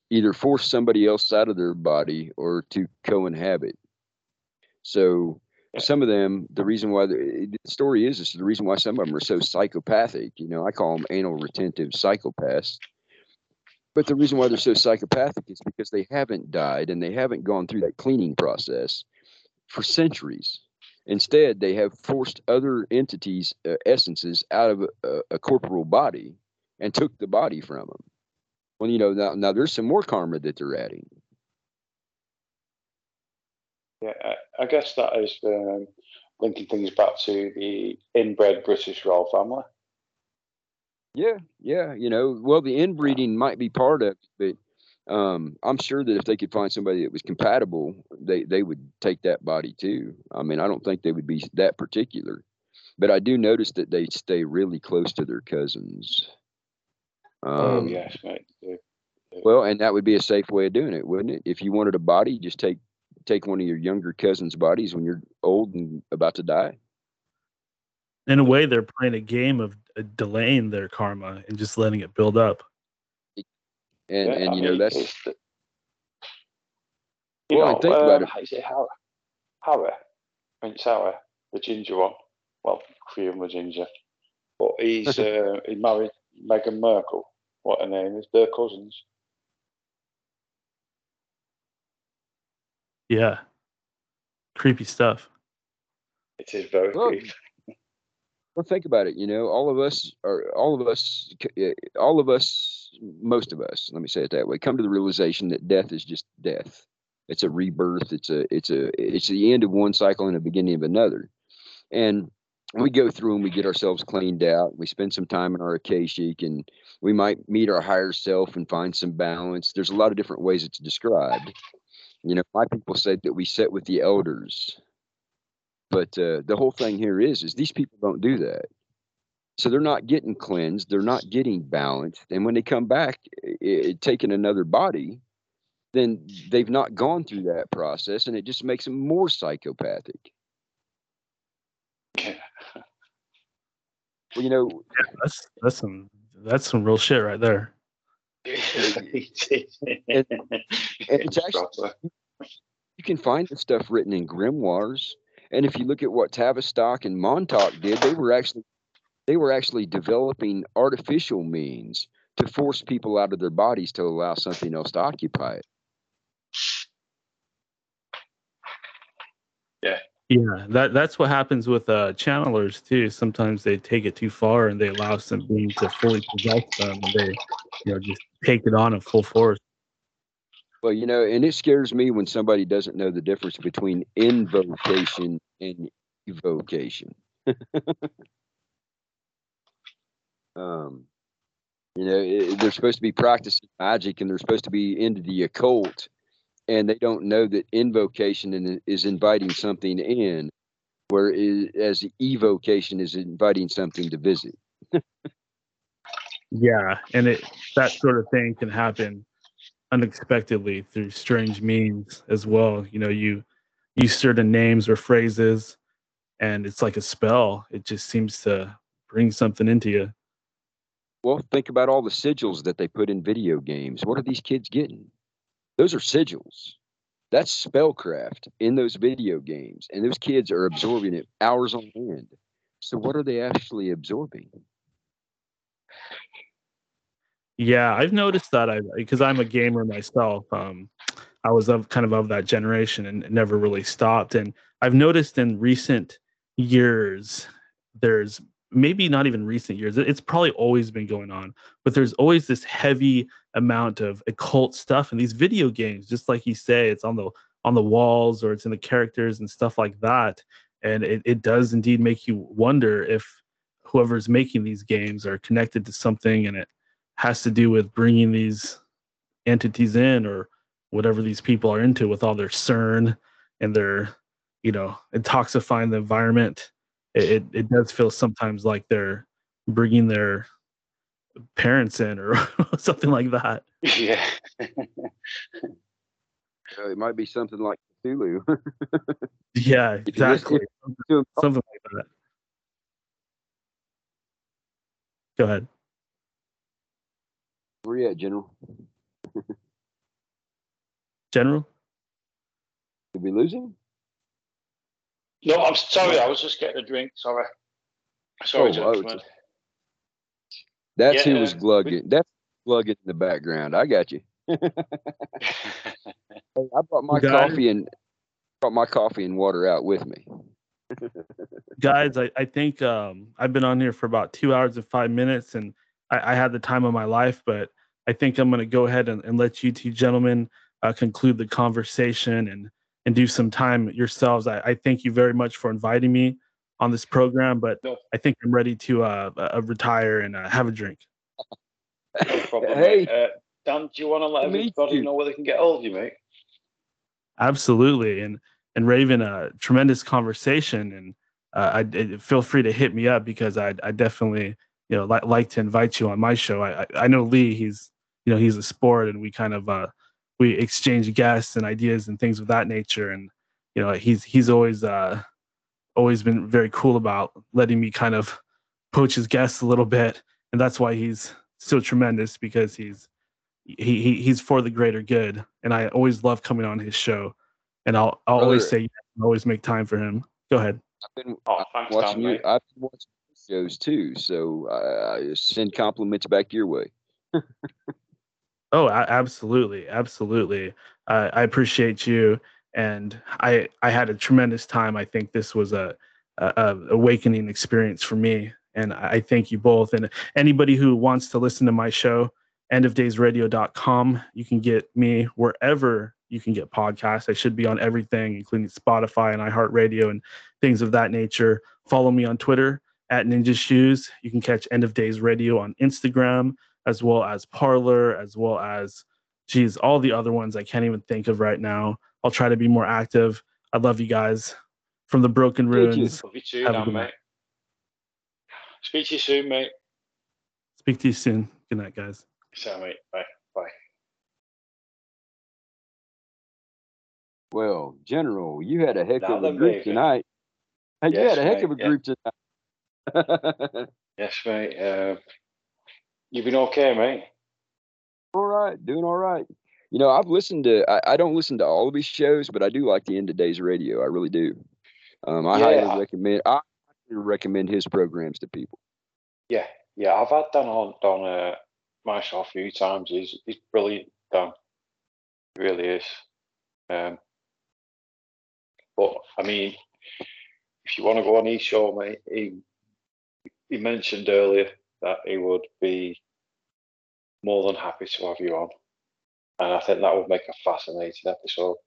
either force somebody else out of their body or to co-inhabit. So some of them the reason why the, the story is is the reason why some of them are so psychopathic you know i call them anal retentive psychopaths. But the reason why they're so psychopathic is because they haven't died and they haven't gone through that cleaning process for centuries Instead, they have forced other entities' uh, essences out of a, a, corporal body and took the body from them. Well, you know, now, now there's some more karma that they're adding. Yeah, I, I guess that is um, linking things back to the inbred British royal family. Yeah, yeah, you know, well, the inbreeding might be part of it, but um, I'm sure that if they could find somebody that was compatible, they they would take that body too. I mean, I don't think they would be that particular, but I do notice that they stay really close to their cousins. Oh, um, oh yes, mate. Yeah. Yeah. Well, and that would be a safe way of doing it, wouldn't it? If you wanted a body, just take take one of your younger cousins' bodies when you're old and about to die. In a way, they're playing a game of uh, delaying their karma and just letting it build up. And yeah, and you know that's the, you well, know, think um, about it. Is it Harry? Harry, Prince Harry, the ginger one. Well, three of them were ginger, but he's uh, he married Meghan Markle. What her name is? Their cousins. Yeah, creepy stuff. It is very well, creepy. Well, think about it. You know, all of us are all of us, eh, all of us most of us, let me say it that way, come to the realization that death is just death. It's a rebirth. It's a it's a it's the end of one cycle and the beginning of another. And we go through and we get ourselves cleaned out. We spend some time in our Akashic and we might meet our higher self and find some balance. There's a lot of different ways it's described. You know, my people say that we sit with the elders, but uh, the whole thing here is is these people don't do that. So they're not getting cleansed. They're not getting balanced. And when they come back, it, taking another body, then they've not gone through that process, and it just makes them more psychopathic. Well, you know, yeah, that's that's some that's some real shit right there. it, it's actually you can find the stuff written in grimoires, and if you look at what Tavistock and Montauk did, they were actually they were actually developing artificial means to force people out of their bodies to allow something else to occupy it. Yeah. Yeah, that that's what happens with uh, channelers too. Sometimes they take it too far and they allow something to fully possess them, and they, you know, just take it on in full force. Well, you know, and it scares me when somebody doesn't know the difference between invocation and evocation. um, you know, it, they're supposed to be practicing magic and they're supposed to be into the occult, and they don't know that invocation is inviting something in, whereas evocation is inviting something to visit. yeah, and it that sort of thing can happen unexpectedly through strange means as well. You know, you use certain names or phrases, and it's like a spell. It just seems to bring something into you. Well, think about all the sigils that they put in video games. What are these kids getting? Those are sigils. That's spellcraft in those video games, and those kids are absorbing it hours on end. So, what are they actually absorbing? Yeah, I've noticed that I because I'm a gamer myself. Um, I was of kind of of that generation and never really stopped. And I've noticed in recent years, there's maybe not even recent years. It's probably always been going on, but there's always this heavy amount of occult stuff in these video games. Just like you say, it's on the on the walls or it's in the characters and stuff like that. And it, it does indeed make you wonder if whoever's making these games are connected to something and it has to do with bringing these entities in or whatever these people are into with all their CERN and their, you know, intoxifying the environment. It, it, it does feel sometimes like they're bringing their parents in or something like that. Yeah. Uh, it might be something like Cthulhu. yeah, exactly. Something, something like that. Go ahead. Where are you at, General? General? Did we lose him? No, I'm sorry. I was just getting a drink. Sorry. Sorry, Oh, gentlemen. oh, That's who Yeah, was we- glugging. That's glugging in the background. I got you. Hey, I brought my Guys? coffee and brought my coffee and water out with me. guys I, I think um, i've been on here for about two hours and five minutes and i, I had the time of my life but i think i'm going to go ahead and, and let you two gentlemen uh, conclude the conversation and and do some time yourselves I, I thank you very much for inviting me on this program but No. i think i'm ready to uh, uh, retire and uh, have a drink no problem. hey. Uh, Dan, do you want to let Me everybody too. know where they can get hold of you, mate? absolutely and and raven a tremendous conversation and uh, I, I feel free to hit me up because I I definitely you know li- like to invite you on my show. I I, I know Lee. He's you know he's a sport and we kind of uh we exchange guests and ideas and things of that nature and you know he's he's always uh always been very cool about letting me kind of poach his guests a little bit and that's why he's so tremendous because he's he, he he's for the greater good and I always love coming on his show and I'll I'll always say yes and always make time for him. Go ahead. I've been Oh, thanks, watching Dan, you. I've been watching your shows too, so uh, send compliments back your way. Oh, absolutely, absolutely. Uh, I appreciate you, and I I had a tremendous time. I think this was a, a, a awakening experience for me, and I I thank you both. And anybody who wants to listen to my show endofdaysradio.com. You can get me wherever you can get podcasts. I should be on everything, including Spotify and iHeartRadio and things of that nature. Follow me on Twitter at Ninja Shoes. You can catch End of Days Radio on Instagram, as well as Parler, as well as, geez, all the other ones I can't even think of right now. I'll try to be more active. I love you guys from the Broken Ruins. Love you too, Have a mate. Speak to you soon, mate. Speak to you soon. Good night, guys. So, mate. Bye. Bye. Well, General, you had a heck Now of a then, group baby. tonight. Hey, you had a heck mate, of a yeah. group tonight. Yes, mate. Uh, you been okay, mate? all right, doing all right. You know, I've listened to. I, I don't listen to all of his shows, but I do like the End of Days Radio. I really do. Um, I Yeah, highly recommend. I highly recommend his programs to people. Yeah, yeah. I've had Dan on on uh, my show a few times. He's he's brilliant, Dan. He really is. Um, but I mean, if you want to go on his show, mate, he he mentioned earlier that he would be more than happy to have you on, and I think that would make a fascinating episode.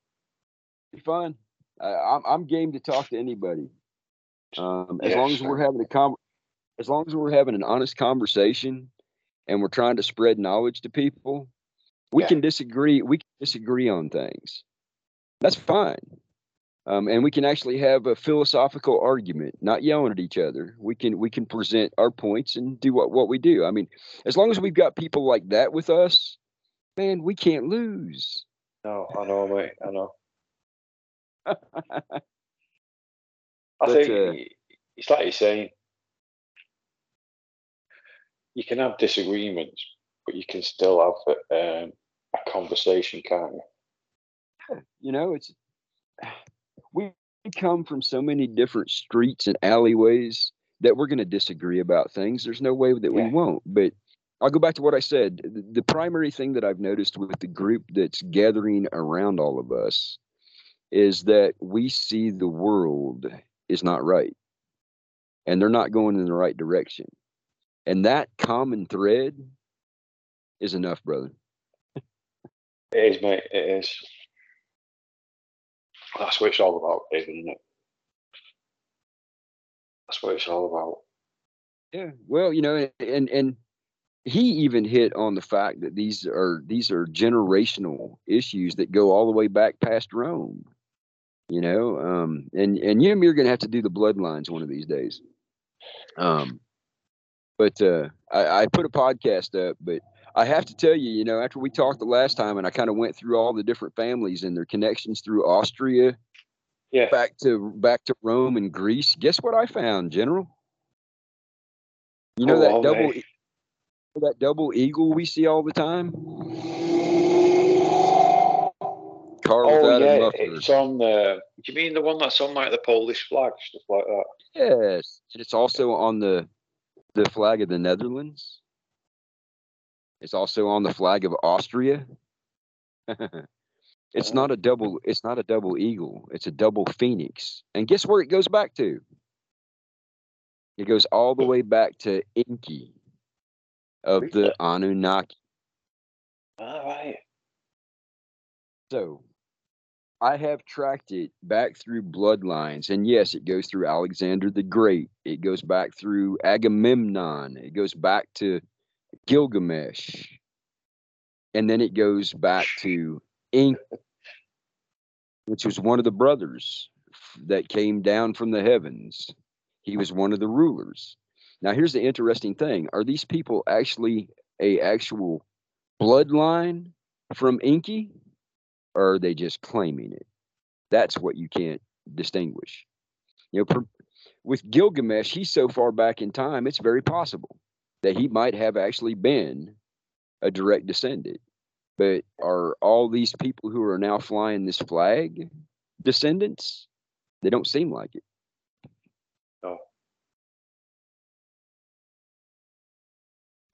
Be fun. I, I'm I'm game to talk to anybody. Um, as Yeah, long as we're having a com- as long as we're having an honest conversation, and we're trying to spread knowledge to people, we Yeah. can disagree. We can disagree on things. That's fine. Um, and we can actually have a philosophical argument, not yelling at each other. We can we can present our points and do what what we do. I mean, as long as we've got people like that with us, man, we can't lose. No, I know, mate. I know. I But, think uh, it's like you're saying. You can have disagreements, but you can still have um, a conversation, can't you? you know it's we come from so many different streets and alleyways that we're going to disagree about things there's no way that we won't but i'll go back to what i said the, the primary thing that i've noticed with the group that's gathering around all of us is that we see the world is not right and they're not going in the right direction and that common thread is enough brother It is, mate. It is. That's what it's all about, isn't it? That's what it's all about. Yeah, well, you know, and and he even hit on the fact that these are these are generational issues that go all the way back past Rome. You know, um, and and you and me are going to have to do the bloodlines one of these days. Um, but uh, I, I put a podcast up, but I have to tell you, you know, after we talked the last time, and I kind of went through all the different families and their connections through Austria, Yeah. back to back to Rome and Greece. Guess what I found, General? You know Oh, that double that double eagle we see all the time? Car Oh yeah, it's on the. Do you mean the one that's on like the Polish flag, stuff like that? Yes, and it's also on the the flag of the Netherlands. It's also on the flag of Austria. it's not a double. It's not a double eagle. It's a double phoenix. And guess where it goes back to? It goes all the way back to Enki of the Anunnaki. All right. So I have tracked it back through bloodlines. And yes, it goes through Alexander the Great. It goes back through Agamemnon. It goes back to Gilgamesh. And then it goes back to Ink, which was one of the brothers that came down from the heavens. He was one of the rulers. Now here's the interesting thing. Are these people actually a actual bloodline from Enki? or are they just claiming it? That's what you can't distinguish. You know, per, with Gilgamesh, he's so far back in time, it's very possible that he might have actually been a direct descendant. But are all these people who are now flying this flag descendants? They don't seem like it. No.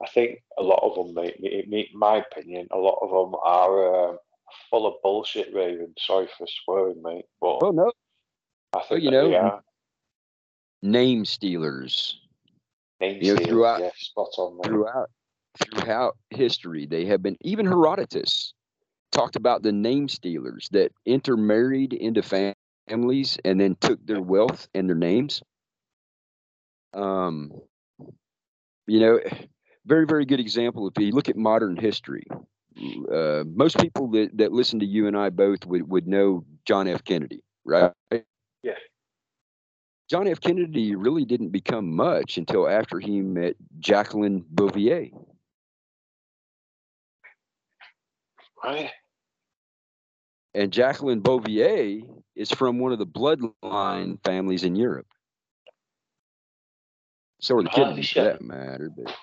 I think a lot of them, mate, in my opinion, a lot of them are um, full of bullshit, Raven. Sorry for swearing, mate, but Well, no, I think you know, name stealers Name you know, throughout- yeah, spot on, mate. throughout throughout history, they have been, even Herodotus talked about the name stealers that intermarried into families and then took their wealth and their names. Um, you know, very, very good example. If you look at modern history, uh, most people that, that listen to you and I both would, would know John F. Kennedy, right? Yeah. John F. Kennedy really didn't become much until after he met Jacqueline Bouvier. Right. And Jacqueline Bouvier is from one of the bloodline families in Europe. So are the Kennedys for that matter. But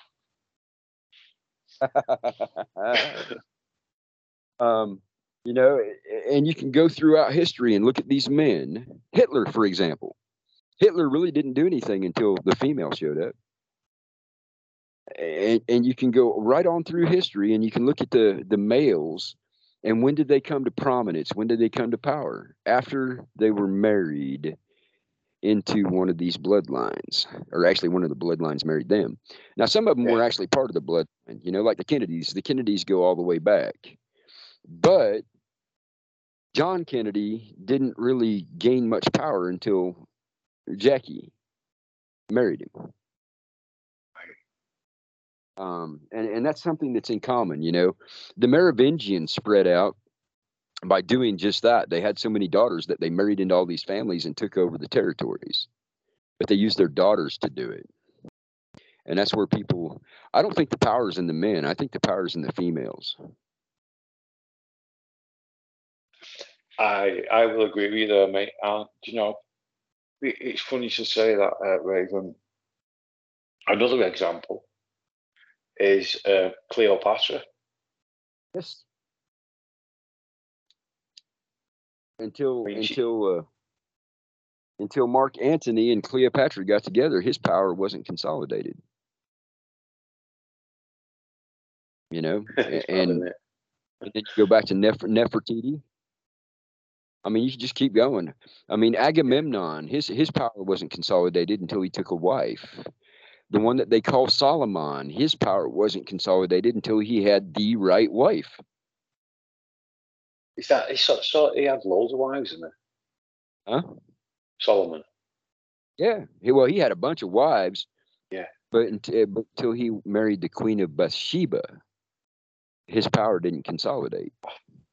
um, you know, and you can go throughout history and look at these men. Hitler, for example. Hitler really didn't do anything until the female showed up. And, and you can go right on through history and you can look at the, the males and when did they come to prominence? When did they come to power? After they were married into one of these bloodlines, or actually one of the bloodlines married them. Now, some of them were actually part of the bloodline, you know, like the Kennedys. The Kennedys go all the way back. But John Kennedy didn't really gain much power until Jackie married him. Um, and, and that's something that's in common, you know. The Merovingians spread out by doing just that. They had so many daughters that they married into all these families and took over the territories. But they used their daughters to do it. And that's where people I don't think the power is in the men. I think the power is in the females. I I will agree with you though, mate. Do you know, it's funny to say that, uh, Raven. Another example is uh, Cleopatra. Yes. Until I mean, until uh, until Mark Antony and Cleopatra got together, his power wasn't consolidated. You know, and, and then you go back to Nef- Nefertiti. I mean, you should just keep going. I mean, Agamemnon, his his power wasn't consolidated until he took a wife. The one that they call Solomon, his power wasn't consolidated until he had the right wife. Is that he so, so he had loads of wives, isn't it? Huh? Solomon. Yeah. He, well, he had a bunch of wives. Yeah. But until, eh, but until he married the queen of Bathsheba, his power didn't consolidate.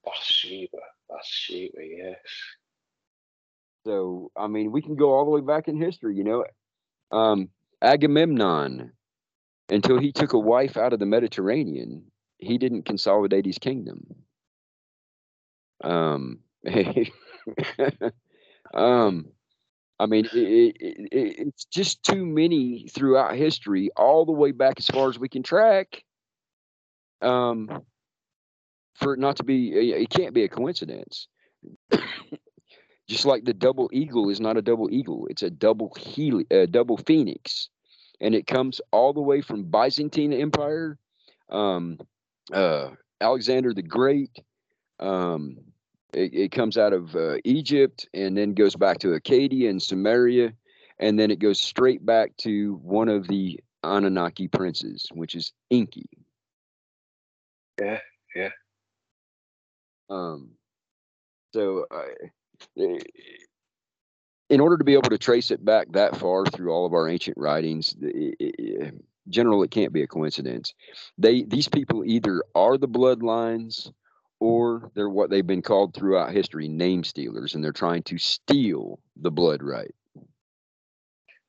Bathsheba. Bathsheba, yes. So, I mean, we can go all the way back in history, you know. Um, Agamemnon, until he took a wife out of the Mediterranean, he didn't consolidate his kingdom. Um, um, I mean, it, it, it, it's just too many throughout history, all the way back as far as we can track. Um, for it not to be, it it can't be a coincidence. just like the double eagle is not a double eagle; it's a double heli- a double phoenix, and it comes all the way from Byzantine Empire, um, uh, Alexander the Great. Um, it, it comes out of uh, Egypt and then goes back to Acadia and Samaria, and then it goes straight back to one of the Anunnaki princes, which is Enki. Yeah, yeah. Um, so, uh, eh, in order to be able to trace it back that far through all of our ancient writings, i- i- i- general, it can't be a coincidence. They these people either are the bloodlines or they're what they've been called throughout history, name stealers, and they're trying to steal the blood right.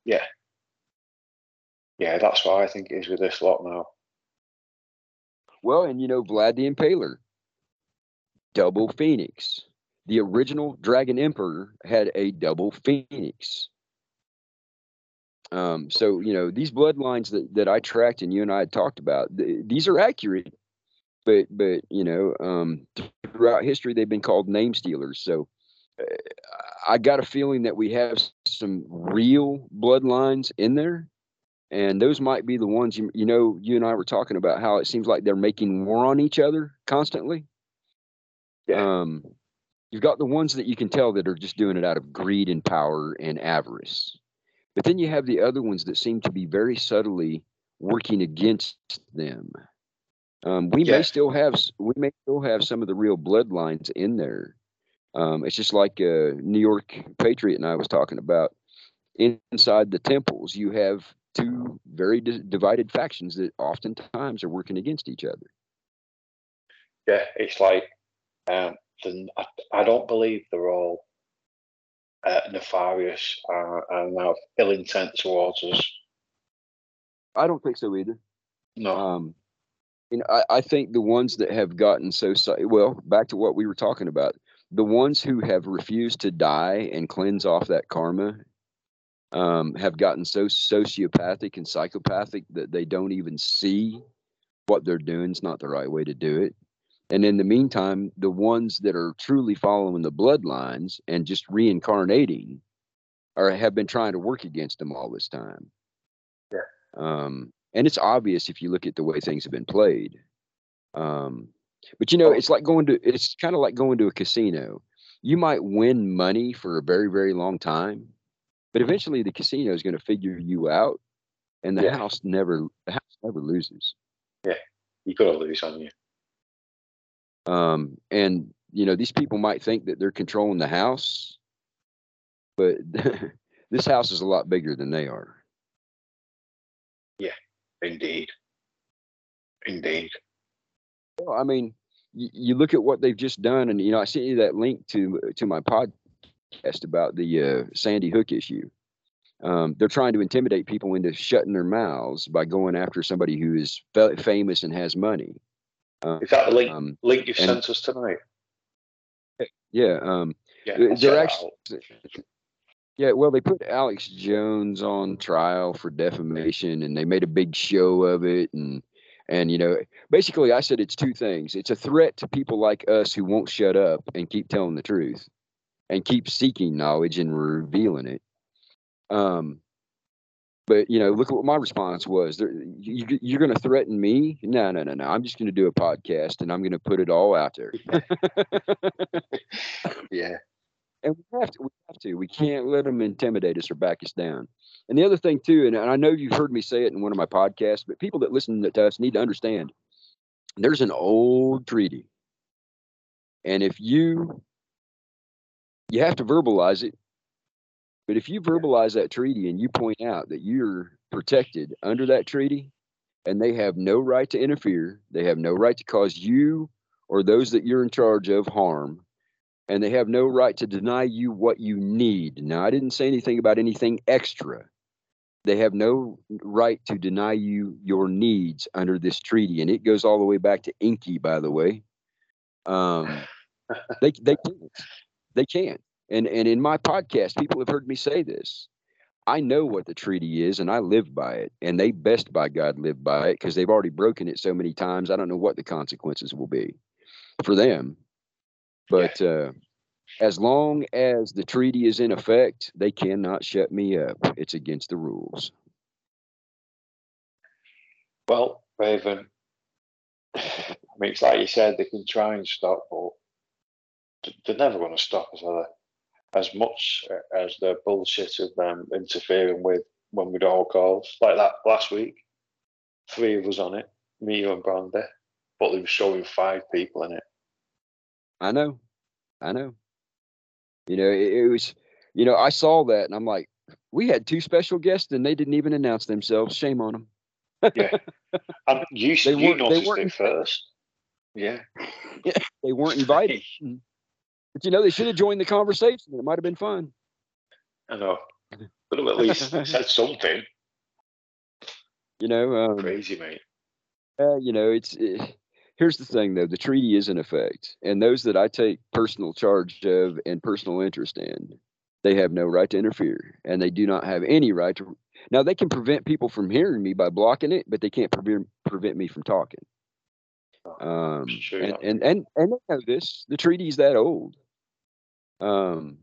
Yeah. Yeah, that's what I think it is with this lot now. Well, and you know, Vlad the Impaler, double phoenix. The original Dragon Emperor had a double phoenix. Um, so you know, these bloodlines that, that I tracked and you and I had talked about, th- these are accurate, but but you know, um, throughout history they've been called name stealers. So uh, I got a feeling that we have some real bloodlines in there and those might be the ones you you know you and I were talking about how it seems like they're making war on each other constantly. Yeah. Um, you've got the ones that you can tell that are just doing it out of greed and power and avarice, but then you have the other ones that seem to be very subtly working against them. Um, we Yeah. may still have we may still have some of the real bloodlines in there. Um, it's just like uh, New York Patriot and I was talking about. Inside the temples, you have two very di- divided factions that oftentimes are working against each other. Yeah, it's like um, the, I, I don't believe they're all uh, nefarious uh, and have ill intent towards us. I don't think so either. No, Um, you know, I, I think the ones that have gotten so well, back to what we were talking about, the ones who have refused to die and cleanse off that karma um, have gotten so sociopathic and psychopathic that they don't even see what they're doing is not the right way to do it. And in the meantime, the ones that are truly following the bloodlines and just reincarnating or have been trying to work against them all this time. Yeah. Um, and it's obvious if you look at the way things have been played. Um, but you know, it's like going to it's kind of like going to a casino. You might win money for a very, very long time, but eventually the casino is going to figure you out and the Yeah. house never the house never loses. Yeah. You got to lose on you. Um, and you know, these people might think that they're controlling the house, but this house is a lot bigger than they are. Yeah, indeed. Indeed. Well, I mean, you, you look at what they've just done, and you know, I sent you that link to to my podcast about the uh, Sandy Hook issue. Um, they're trying to intimidate people into shutting their mouths by going after somebody who is fa- famous and has money. Uh, Is that the link, um, link you've and- sent us tonight? yeah, um, Yeah, They're I'll check that actually- Yeah, well, they put Alex Jones on trial for defamation, and they made a big show of it, and and you know, basically, I said it's two things. It's a threat to people like us who won't shut up and keep telling the truth, and keep seeking knowledge and revealing it. Um, but you know, look at what my response was. There, you, you're going to threaten me? No, no, no, no. I'm just going to do a podcast, and I'm going to put it all out there. Yeah. and we have to we have to we can't let them intimidate us or back us down and the other thing too and, and i know you've heard me say it in one of my podcasts but people that listen to us need to understand there's an old treaty and if you you have to verbalize it but if you verbalize that treaty and you point out that you're protected under that treaty and they have no right to interfere they have no right to cause you or those that you're in charge of harm and they have no right to deny you what you need. Now, I didn't say anything about anything extra. They have no right to deny you your needs under this treaty, and it goes all the way back to Enki, by the way. Um, they they can't. They can't. And and in my podcast, people have heard me say this. I know what the treaty is, and I live by it. And they best by God live by it because they've already broken it so many times. I don't know what the consequences will be for them. But uh, as long as the treaty is in effect, they cannot shut me up. It's against the rules. Well, Raven, I mean, it's like you said, they can try and stop, but they're never going to stop us, are they? As much uh, as the bullshit of them interfering with when we'd all calls, like that last week, three of us on it, me, you, and Brandy, but they were showing five people in it. I know. I know. You know, it, it was, you know, I saw that and I'm like, we had two special guests and they didn't even announce themselves. Shame on them. Yeah. And you, They you weren't- they noticed weren't it first. Yeah. They weren't invited. But you know, they should have joined the conversation. It might have been fun. I know. Could have at least said something. You know, um, Crazy, mate. Uh, you know, it's it, here's the thing though: the treaty is in effect, and those that I take personal charge of and personal interest in, they have no right to interfere, and they do not have any right to. Now they can prevent people from hearing me by blocking it, but they can't prevent prevent me from talking. Um, It's true, and, and and and they know this. The treaty's that old. Um,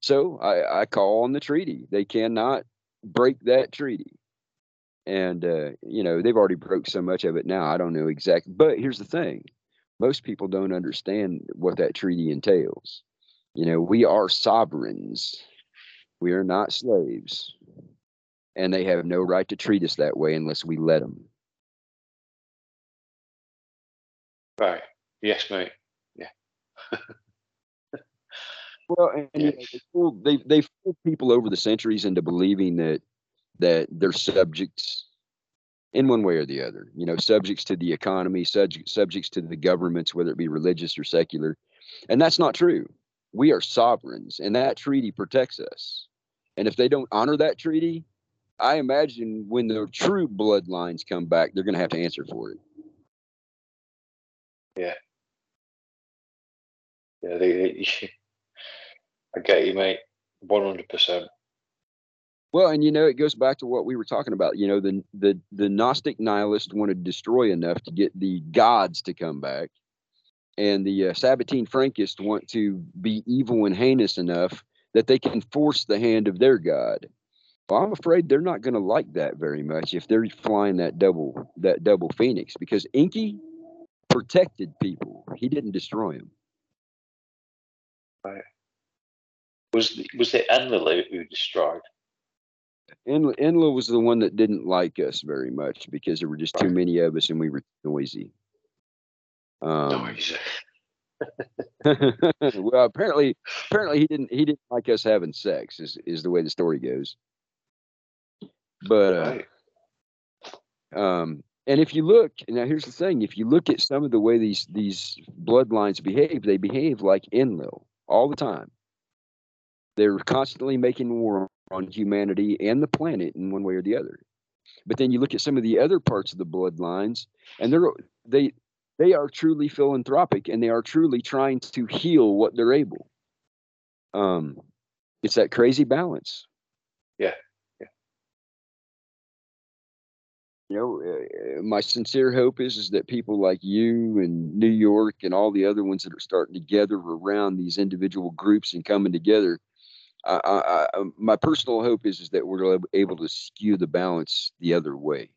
so I, I call on the treaty. They cannot break that treaty and uh, you know they've already broke so much of it now i don't know exactly but here's the thing most people don't understand what that treaty entails you know we are sovereigns we are not slaves and they have no right to treat us that way unless we let them Right. Yes, mate. Yeah. Well, and, you know, they fooled, they they fooled people over the centuries into believing that that they're subjects in one way or the other. You know, subjects to the economy, subject, subjects to the governments, whether it be religious or secular, and that's not true. We are sovereigns, and that treaty protects us. And if they don't honor that treaty, I imagine when the true bloodlines come back, they're going to have to answer for it. Yeah. Yeah. They, I get you, mate. One hundred percent. Well, and you know, it goes back to what we were talking about. You know, the the the Gnostic nihilist wanted to destroy enough to get the gods to come back, and the uh, Sabbatean Frankists want to be evil and heinous enough that they can force the hand of their god. Well, I'm afraid they're not going to like that very much if they're flying that double that double phoenix because Enki protected people. He didn't destroy them. Right. Was was it Enlil who destroyed? En- Enlil was the one that didn't like us very much because there were just too many of us and we were noisy. Um, Noisy. well, apparently, apparently he didn't he didn't like us having sex. Is is the way the story goes. But uh, um, and if you look now, here's the thing: if you look at some of the way these these bloodlines behave, they behave like Enlil all the time. They're constantly making war on humanity and the planet in one way or the other. But then you look at some of the other parts of the bloodlines, and they're they they are truly philanthropic and they are truly trying to heal what they're able. Um, it's that crazy balance. Yeah, yeah. You know, uh, uh, my sincere hope is is that people like you and New York and all the other ones that are starting to gather around these individual groups and coming together. I, I, I, my personal hope is is that we're able to skew the balance the other way.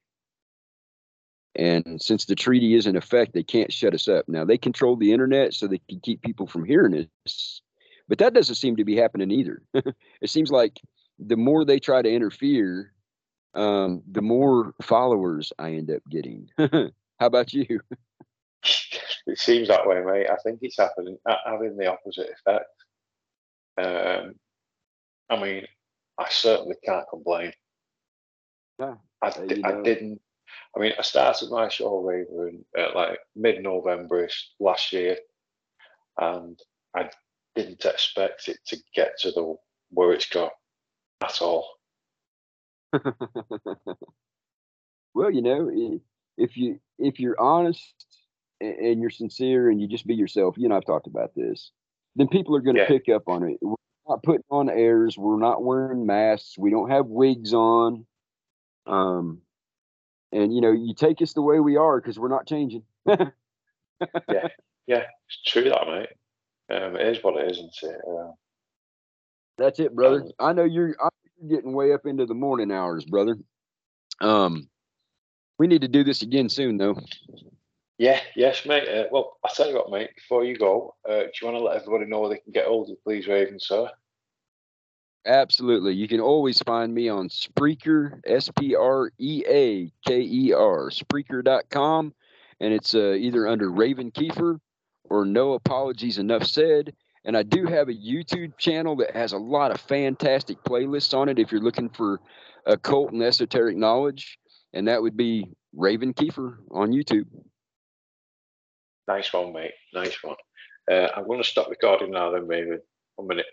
And since the treaty is in effect, they can't shut us up. Now they control the internet so they can keep people from hearing us, but that doesn't seem to be happening either. it seems like the more they try to interfere, um, the more followers I end up getting. How about you? It seems that way, mate. I think it's happening having the opposite effect. Um, I mean, I certainly can't complain. I, uh, you I didn't. I mean, I started my show Raven at like mid-November last year, and I didn't expect it to get to the where it's got at all. well, you know, if you if you're honest and you're sincere and you just be yourself, you know, I've talked about this, then people are going to Yeah. pick up on it. Not putting on airs. We're not wearing masks. We don't have wigs on. Um, and you know, you take us the way we are because we're not changing. Yeah, yeah, it's true that, mate. Um, it is what it is, isn't it? Uh, That's it, brother. Um, I know you're, I know you're getting way up into the morning hours, brother. Um, we need to do this again soon, though. Yeah, yes, mate. Uh, well, I'll tell you what, mate. Before you go, uh, do you want to let everybody know where they can get hold of please, Raven, sir? Absolutely. You can always find me on Spreaker, S P R E A K E R, Spreaker.com. And it's uh, either under Raven Keefer or No Apologies Enough Said. And I do have a YouTube channel that has a lot of fantastic playlists on it if you're looking for occult and esoteric knowledge. And that would be Raven Keefer on YouTube. Nice one, mate. Nice one. Uh, I'm going to stop recording now, then, Raven. One minute.